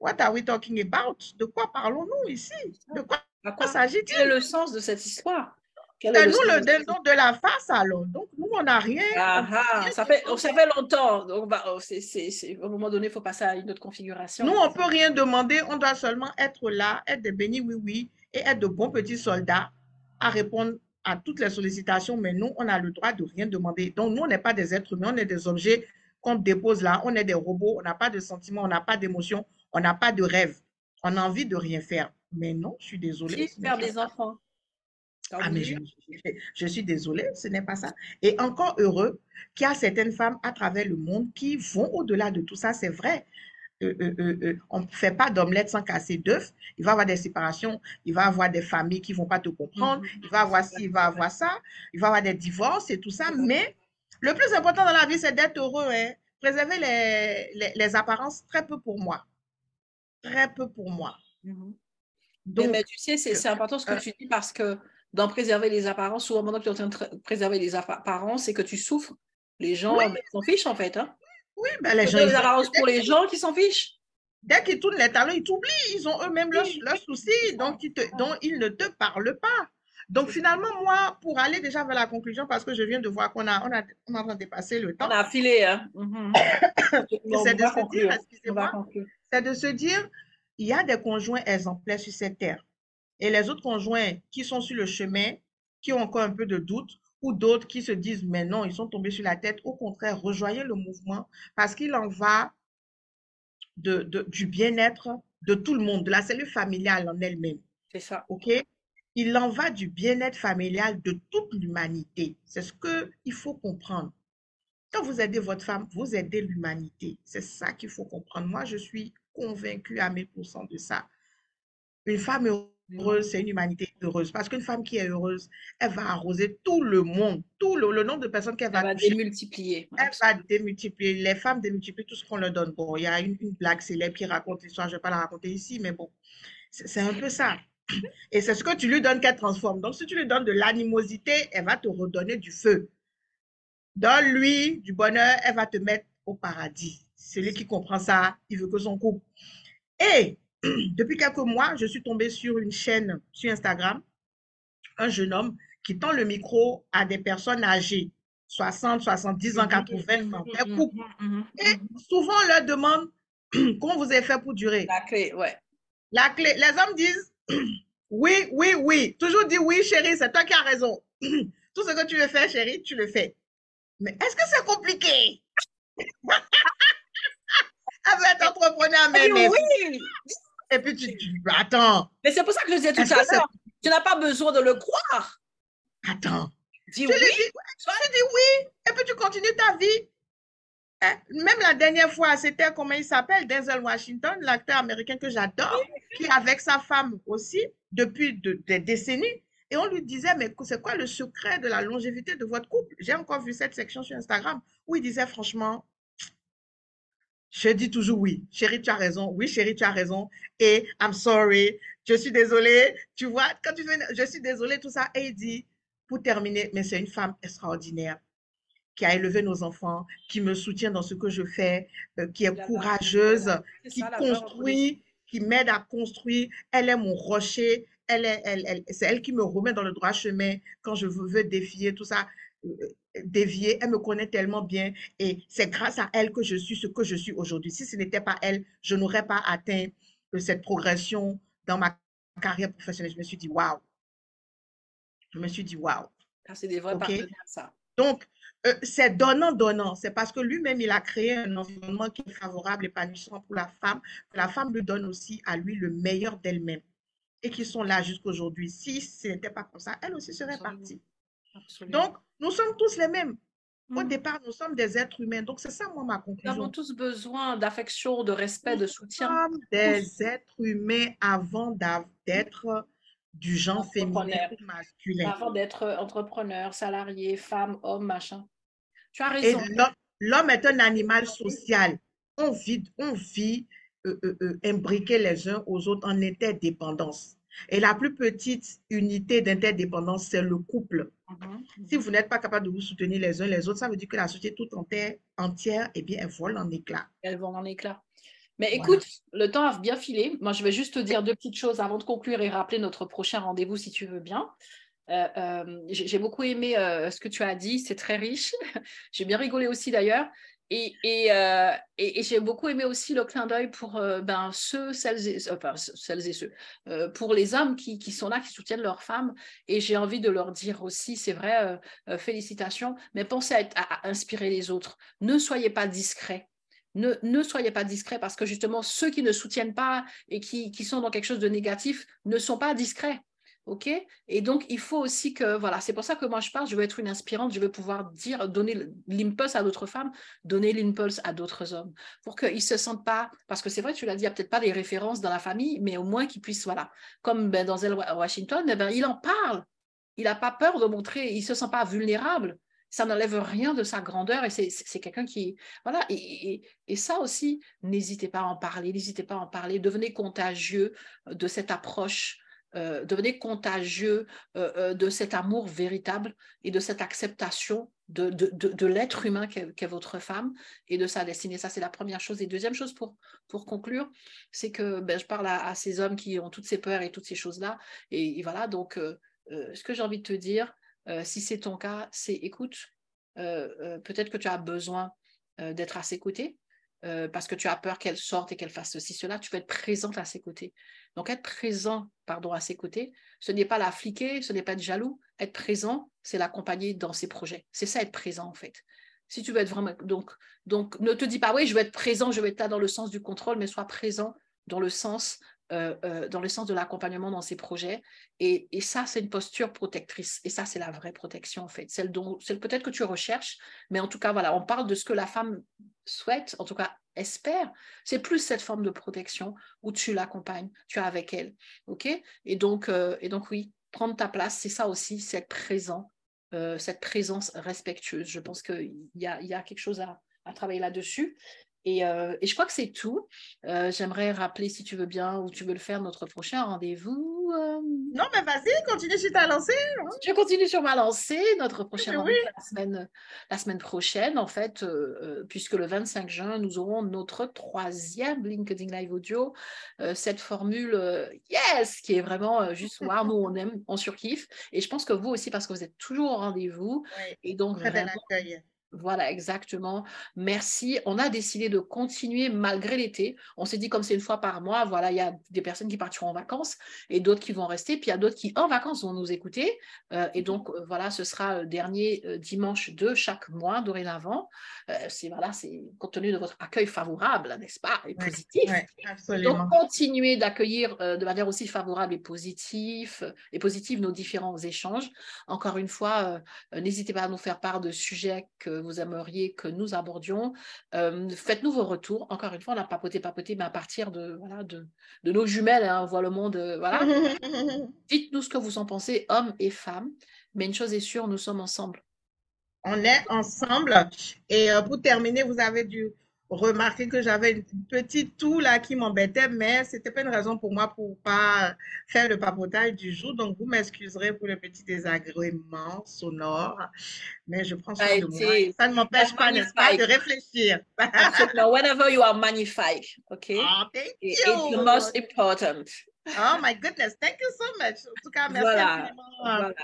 what are we talking about? De quoi parlons-nous ici? De quoi, quoi s'agit-il? Quel est le sens de cette histoire? C'est nous le dindon de la face alors. Donc, nous, on n'a rien. Ah, ah, ça, fait, ça fait longtemps. Donc, bah, oh, au moment donné, il faut passer à une autre configuration. Nous, on ne peut rien demander. On doit seulement être là, être des bénis, oui, oui, et être de bons petits soldats à répondre à toutes les sollicitations. Mais nous, on a le droit de rien demander. Donc, nous, on n'est pas des êtres humains, on est des objets qu'on dépose là. On est des robots, on n'a pas de sentiments, on n'a pas d'émotions, on n'a pas de rêve. On a envie de rien faire. Mais non, je suis désolée. faire des enfants. Ah, mais je, suis désolée, ce n'est pas ça. Et encore heureux qu'il y a certaines femmes à travers le monde qui vont au-delà de tout ça, c'est vrai. Euh, euh, euh, on ne fait pas d'omelette sans casser d'œufs. Il va y avoir des séparations, il va y avoir des familles qui ne vont pas te comprendre, mm-hmm. il va y avoir ci, il va y avoir ça, il va y avoir des divorces et tout ça. Mais le plus important dans la vie, c'est d'être heureux. Hein. Préserver les, les, apparences, très peu pour moi. Très peu pour moi. Donc, mais, tu sais, c'est important ce que tu dis parce que dans préserver les apparences, souvent pendant que tu es en train de préserver les apparences, c'est que tu souffres. Les gens s'en fichent en fait. Hein. Oui, ben les gens. Les apparences pour les gens qui s'en fichent. Dès qu'ils tournent les talons, ils t'oublient. Ils ont eux-mêmes leurs soucis donc ils te, dont ils ne te parlent pas. Donc finalement, moi, pour aller déjà vers la conclusion, parce que je viens de voir qu'on a, on a, on a dépassé le temps. On a filé, hein. c'est de se dire, excusez-moi, c'est de se dire, il y a des conjoints exemplaires sur cette terre. Et les autres conjoints qui sont sur le chemin, qui ont encore un peu de doute, ou d'autres qui se disent, mais non, ils sont tombés sur la tête. Au contraire, rejoignez le mouvement parce qu'il en va de, du bien-être de tout le monde, de la cellule familiale en elle-même. C'est ça. OK? Il en va du bien-être familial de toute l'humanité. C'est ce qu'il faut comprendre. Quand vous aidez votre femme, vous aidez l'humanité. C'est ça qu'il faut comprendre. Moi, je suis convaincue à 1000% de ça. Une femme heureuse, c'est une humanité heureuse. Parce qu'une femme qui est heureuse, elle va arroser tout le monde, tout le, nombre de personnes qu'elle va, va démultiplier. Elle va démultiplier. Les femmes démultiplient tout ce qu'on leur donne. Bon, il y a une, blague célèbre qui raconte l'histoire, je ne vais pas la raconter ici, mais bon, c'est un peu ça. Et c'est ce que tu lui donnes qu'elle transforme. Donc, si tu lui donnes de l'animosité, elle va te redonner du feu. Donne-lui du bonheur, elle va te mettre au paradis. Celui qui comprend ça, il veut que son couple. Et depuis quelques mois, je suis tombée sur une chaîne sur Instagram, un jeune homme qui tend le micro à des personnes âgées, 60, 70 ans, 80 ans, Et souvent, on leur demande comment vous avez fait pour durer. La clé, ouais. La clé. Les hommes disent oui, oui, oui. Toujours dit oui, chérie, c'est toi qui as raison. Tout ce que tu veux faire, chérie, tu le fais. Mais est-ce que c'est compliqué? Elle veut être entrepreneur, mais, mais oui. Et puis tu, dis, attends. Mais c'est pour ça que je disais tout à l'heure, tu n'as pas besoin de le croire. Attends. Dis oui. tu dis oui, et puis tu continues ta vie. Hein? Même la dernière fois, c'était comment il s'appelle, Denzel Washington, l'acteur américain que j'adore, qui est avec sa femme aussi depuis des décennies. Et on lui disait, mais c'est quoi le secret de la longévité de votre couple? J'ai encore vu cette section sur Instagram où il disait, franchement, Je dis toujours oui. Chérie, tu as raison. Oui, chérie, tu as raison. Et I'm sorry. Je suis désolée. Tu vois, quand tu fais, je suis désolée, tout ça. Et il dit, pour terminer, mais c'est une femme extraordinaire qui a élevé nos enfants, qui me soutient dans ce que je fais, euh, qui est courageuse, qui construit, qui m'aide à construire. Elle est mon rocher. Elle est, elle, c'est elle qui me remet dans le droit chemin quand je veux défier tout ça, euh, dévier. Elle me connaît tellement bien et c'est grâce à elle que je suis ce que je suis aujourd'hui. Si ce n'était pas elle, je n'aurais pas atteint euh, cette progression dans ma carrière professionnelle. Je me suis dit, waouh. Je me suis dit, waouh. Ah, c'est des vrais partenaires, ça. Donc, euh, c'est donnant-donnant. C'est parce que lui-même, il a créé un environnement qui est favorable, épanouissant pour la femme. La femme lui donne aussi à lui le meilleur d'elle-même. Et qui sont là jusqu'aujourd'hui. Si ce n'était pas comme ça, elle aussi serait partie. Donc, nous sommes tous les mêmes. Au mmh. départ, nous sommes des êtres humains. Donc, c'est ça, moi, ma conclusion. Nous avons tous besoin d'affection, de respect, de soutien. Nous sommes des êtres humains avant d'être du genre féminin ou masculin. Avant d'être entrepreneur, salarié, femme, homme, machin. Tu as raison. l'homme est un animal social. On vit, on vit euh, euh, euh, imbriqués les uns aux autres en interdépendance. Et la plus petite unité d'interdépendance, c'est le couple. Mhm, si vous n'êtes pas capable de vous soutenir les uns les autres, ça veut dire que la société toute entière, entière eh bien, elle vole en éclats. Elle vole en éclats. Mais écoute, le temps a bien filé. Moi, je vais juste te dire deux petites choses avant de conclure et rappeler notre prochain rendez-vous si tu veux bien. Euh, euh, j'ai beaucoup aimé euh, ce que tu as dit, c'est très riche. j'ai bien rigolé aussi d'ailleurs. Et, j'ai beaucoup aimé aussi le clin d'œil pour ben, ceux, celles et, enfin, celles et ceux, pour les hommes qui, sont là, qui soutiennent leurs femmes. Et j'ai envie de leur dire aussi, c'est vrai, félicitations, mais pensez à, inspirer les autres. Ne soyez pas discrets. Ne, soyez pas discrets parce que justement, ceux qui ne soutiennent pas et qui sont dans quelque chose de négatif ne sont pas discrets. OK? Et donc, il faut aussi que, voilà, c'est pour ça que moi je parle, je veux être une inspirante, je veux pouvoir dire, donner l'impulse à d'autres femmes, donner l'impulse à d'autres hommes, pour qu'ils ne se sentent pas, parce que c'est vrai, tu l'as dit, il n'y a peut-être pas des références dans la famille, mais au moins qu'ils puissent, voilà, comme ben, dans Washington, eh ben, il en parle, il n'a pas peur de montrer, il ne se sent pas vulnérable, ça n'enlève rien de sa grandeur et c'est quelqu'un qui, voilà, et, et ça aussi, n'hésitez pas à en parler, n'hésitez pas à en parler, devenez contagieux de cette approche euh, devenez contagieux euh, euh, de cet amour véritable et de cette acceptation de, l'être humain qu'est votre femme et de sa destinée. Ça, c'est la première chose. Et deuxième chose, pour, pour conclure, c'est que ben, je parle à, ces hommes qui ont toutes ces peurs et toutes ces choses-là. Et, voilà, donc, ce que j'ai envie de te dire, si c'est ton cas, c'est écoute, peut-être que tu as besoin d'être à ses côtés, parce que tu as peur qu'elle sorte et qu'elle fasse ceci, cela, tu veux être présente à ses côtés. Donc, être présent pardon, à ses côtés, ce n'est pas la fliquer, ce n'est pas être jaloux. Être présent, c'est l'accompagner dans ses projets. C'est ça, être présent, en fait. Si tu veux être vraiment. Donc, donc, ne te dis pas, oui, je veux être présent, je vais être là dans le sens du contrôle, mais sois présent dans le sens euh, euh, dans le sens de l'accompagnement dans ces projets. Et, ça, c'est une posture protectrice. Et ça, c'est la vraie protection, en fait. Celle peut-être que tu recherches, mais en tout cas, voilà, on parle de ce que la femme souhaite, en tout cas espère. C'est plus cette forme de protection où tu l'accompagnes, tu es avec elle. OK? Et donc, euh, et donc, oui, prendre ta place, c'est ça aussi, c'est être cette présence respectueuse. Je pense qu'il y a, y a quelque chose à, à travailler là-dessus. Euh, et, je crois que c'est tout. Euh, j'aimerais rappeler, si tu veux bien, ou tu veux le faire, notre prochain rendez-vous. Euh. Non, mais vas-y, continue sur ta lancée. Hein. Je continue sur ma lancée. Notre prochain rendez-vous la semaine, la semaine prochaine, en fait, puisque le 25 juin, nous aurons notre troisième LinkedIn Live Audio. cette formule, yes, qui est vraiment juste wow, nous on aime, on surkiffe. Et je pense que vous aussi, parce que vous êtes toujours au rendez-vous. Et donc, Très vraiment, accueil. Voilà, exactement. Merci. On a décidé de continuer malgré l'été. On s'est dit comme c'est une fois par mois, voilà, il y a des personnes qui partiront en vacances et d'autres qui vont rester, puis il y a d'autres qui en vacances vont nous écouter. Euh, et donc euh, voilà, ce sera le dernier euh, dimanche de chaque mois dorénavant. c'est voilà, c'est compte tenu de votre accueil favorable, n'est-ce pas, et positif. donc continuez d'accueillir de manière aussi favorable et positive et positive nos différents échanges. Encore une fois, n'hésitez pas à nous faire part de sujets que vous aimeriez que nous abordions. Euh, faites-nous vos retours. Encore une fois, on a papoté, papoté, mais à partir de, voilà, de, de nos jumelles, hein, on voit le monde. Euh, voilà. Dites-nous ce que vous en pensez, hommes et femmes. Mais une chose est sûre, nous sommes ensemble. On est ensemble. Et euh, pour terminer, vous avez du remarqué que j'avais une petite toux là qui m'embêtait, mais c'était pas une raison pour moi pour pas faire le papotage du jour. Donc, vous m'excuserez pour le petit désagrément sonore, mais je prends soin de moi. Ça ne m'empêche pas, n'est-ce pas, de réfléchir. Whenever you are magnified, okay? Oh, thank you. It's the most important. Oh my goodness, thank you so much. En tout cas, merci voilà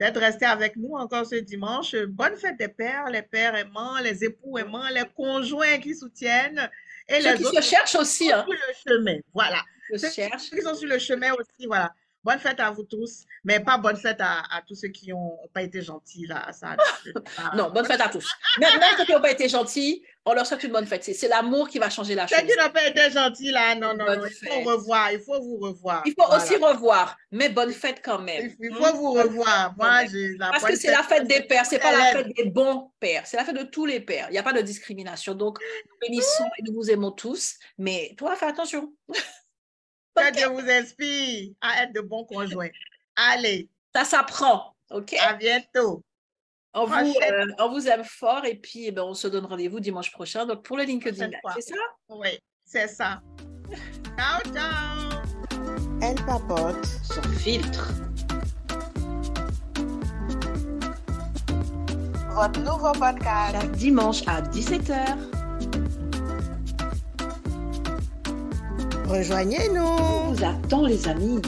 d'être resté avec nous encore ce dimanche. Bonne fête des pères, les pères aimants, les époux aimants, les conjoints qui soutiennent. Et Ceux les qui autres se cherchent aussi. Hein. Sur le chemin, voilà. Ceux qui sont sur le chemin aussi, voilà. Bonne fête à vous tous, mais pas bonne fête à, tous ceux qui n'ont pas été gentils. Là, ça, non, bonne fête à tous. Même, ceux qui n'ont pas été gentils, on leur souhaite une bonne fête. C'est l'amour qui va changer la chose. Ceux qui n'ont pas été gentils, là, non, non, non. Il faut revoir, il faut vous revoir. Il faut aussi revoir, mais bonne fête quand même. Il, faut vous revoir. Moi, j'ai la Parce que c'est la fête des pères, c'est pas la fête des bons pères, c'est la fête de tous les pères. Il n'y a pas de discrimination. Donc, nous bénissons et nous vous aimons tous, mais toi, fais attention. Que Dieu vous inspire à être de bons conjoints. Allez. Ça s'apprend. OK? À bientôt. On vous, euh, on vous, aime fort et puis eh ben, on se donne rendez-vous dimanche prochain donc pour le LinkedIn. C'est ça? Oui, c'est ça. ciao, ciao. Elle papote son filtre. Votre nouveau podcast. Chaque dimanche à 17h. Rejoignez-nous. On vous attend les amis.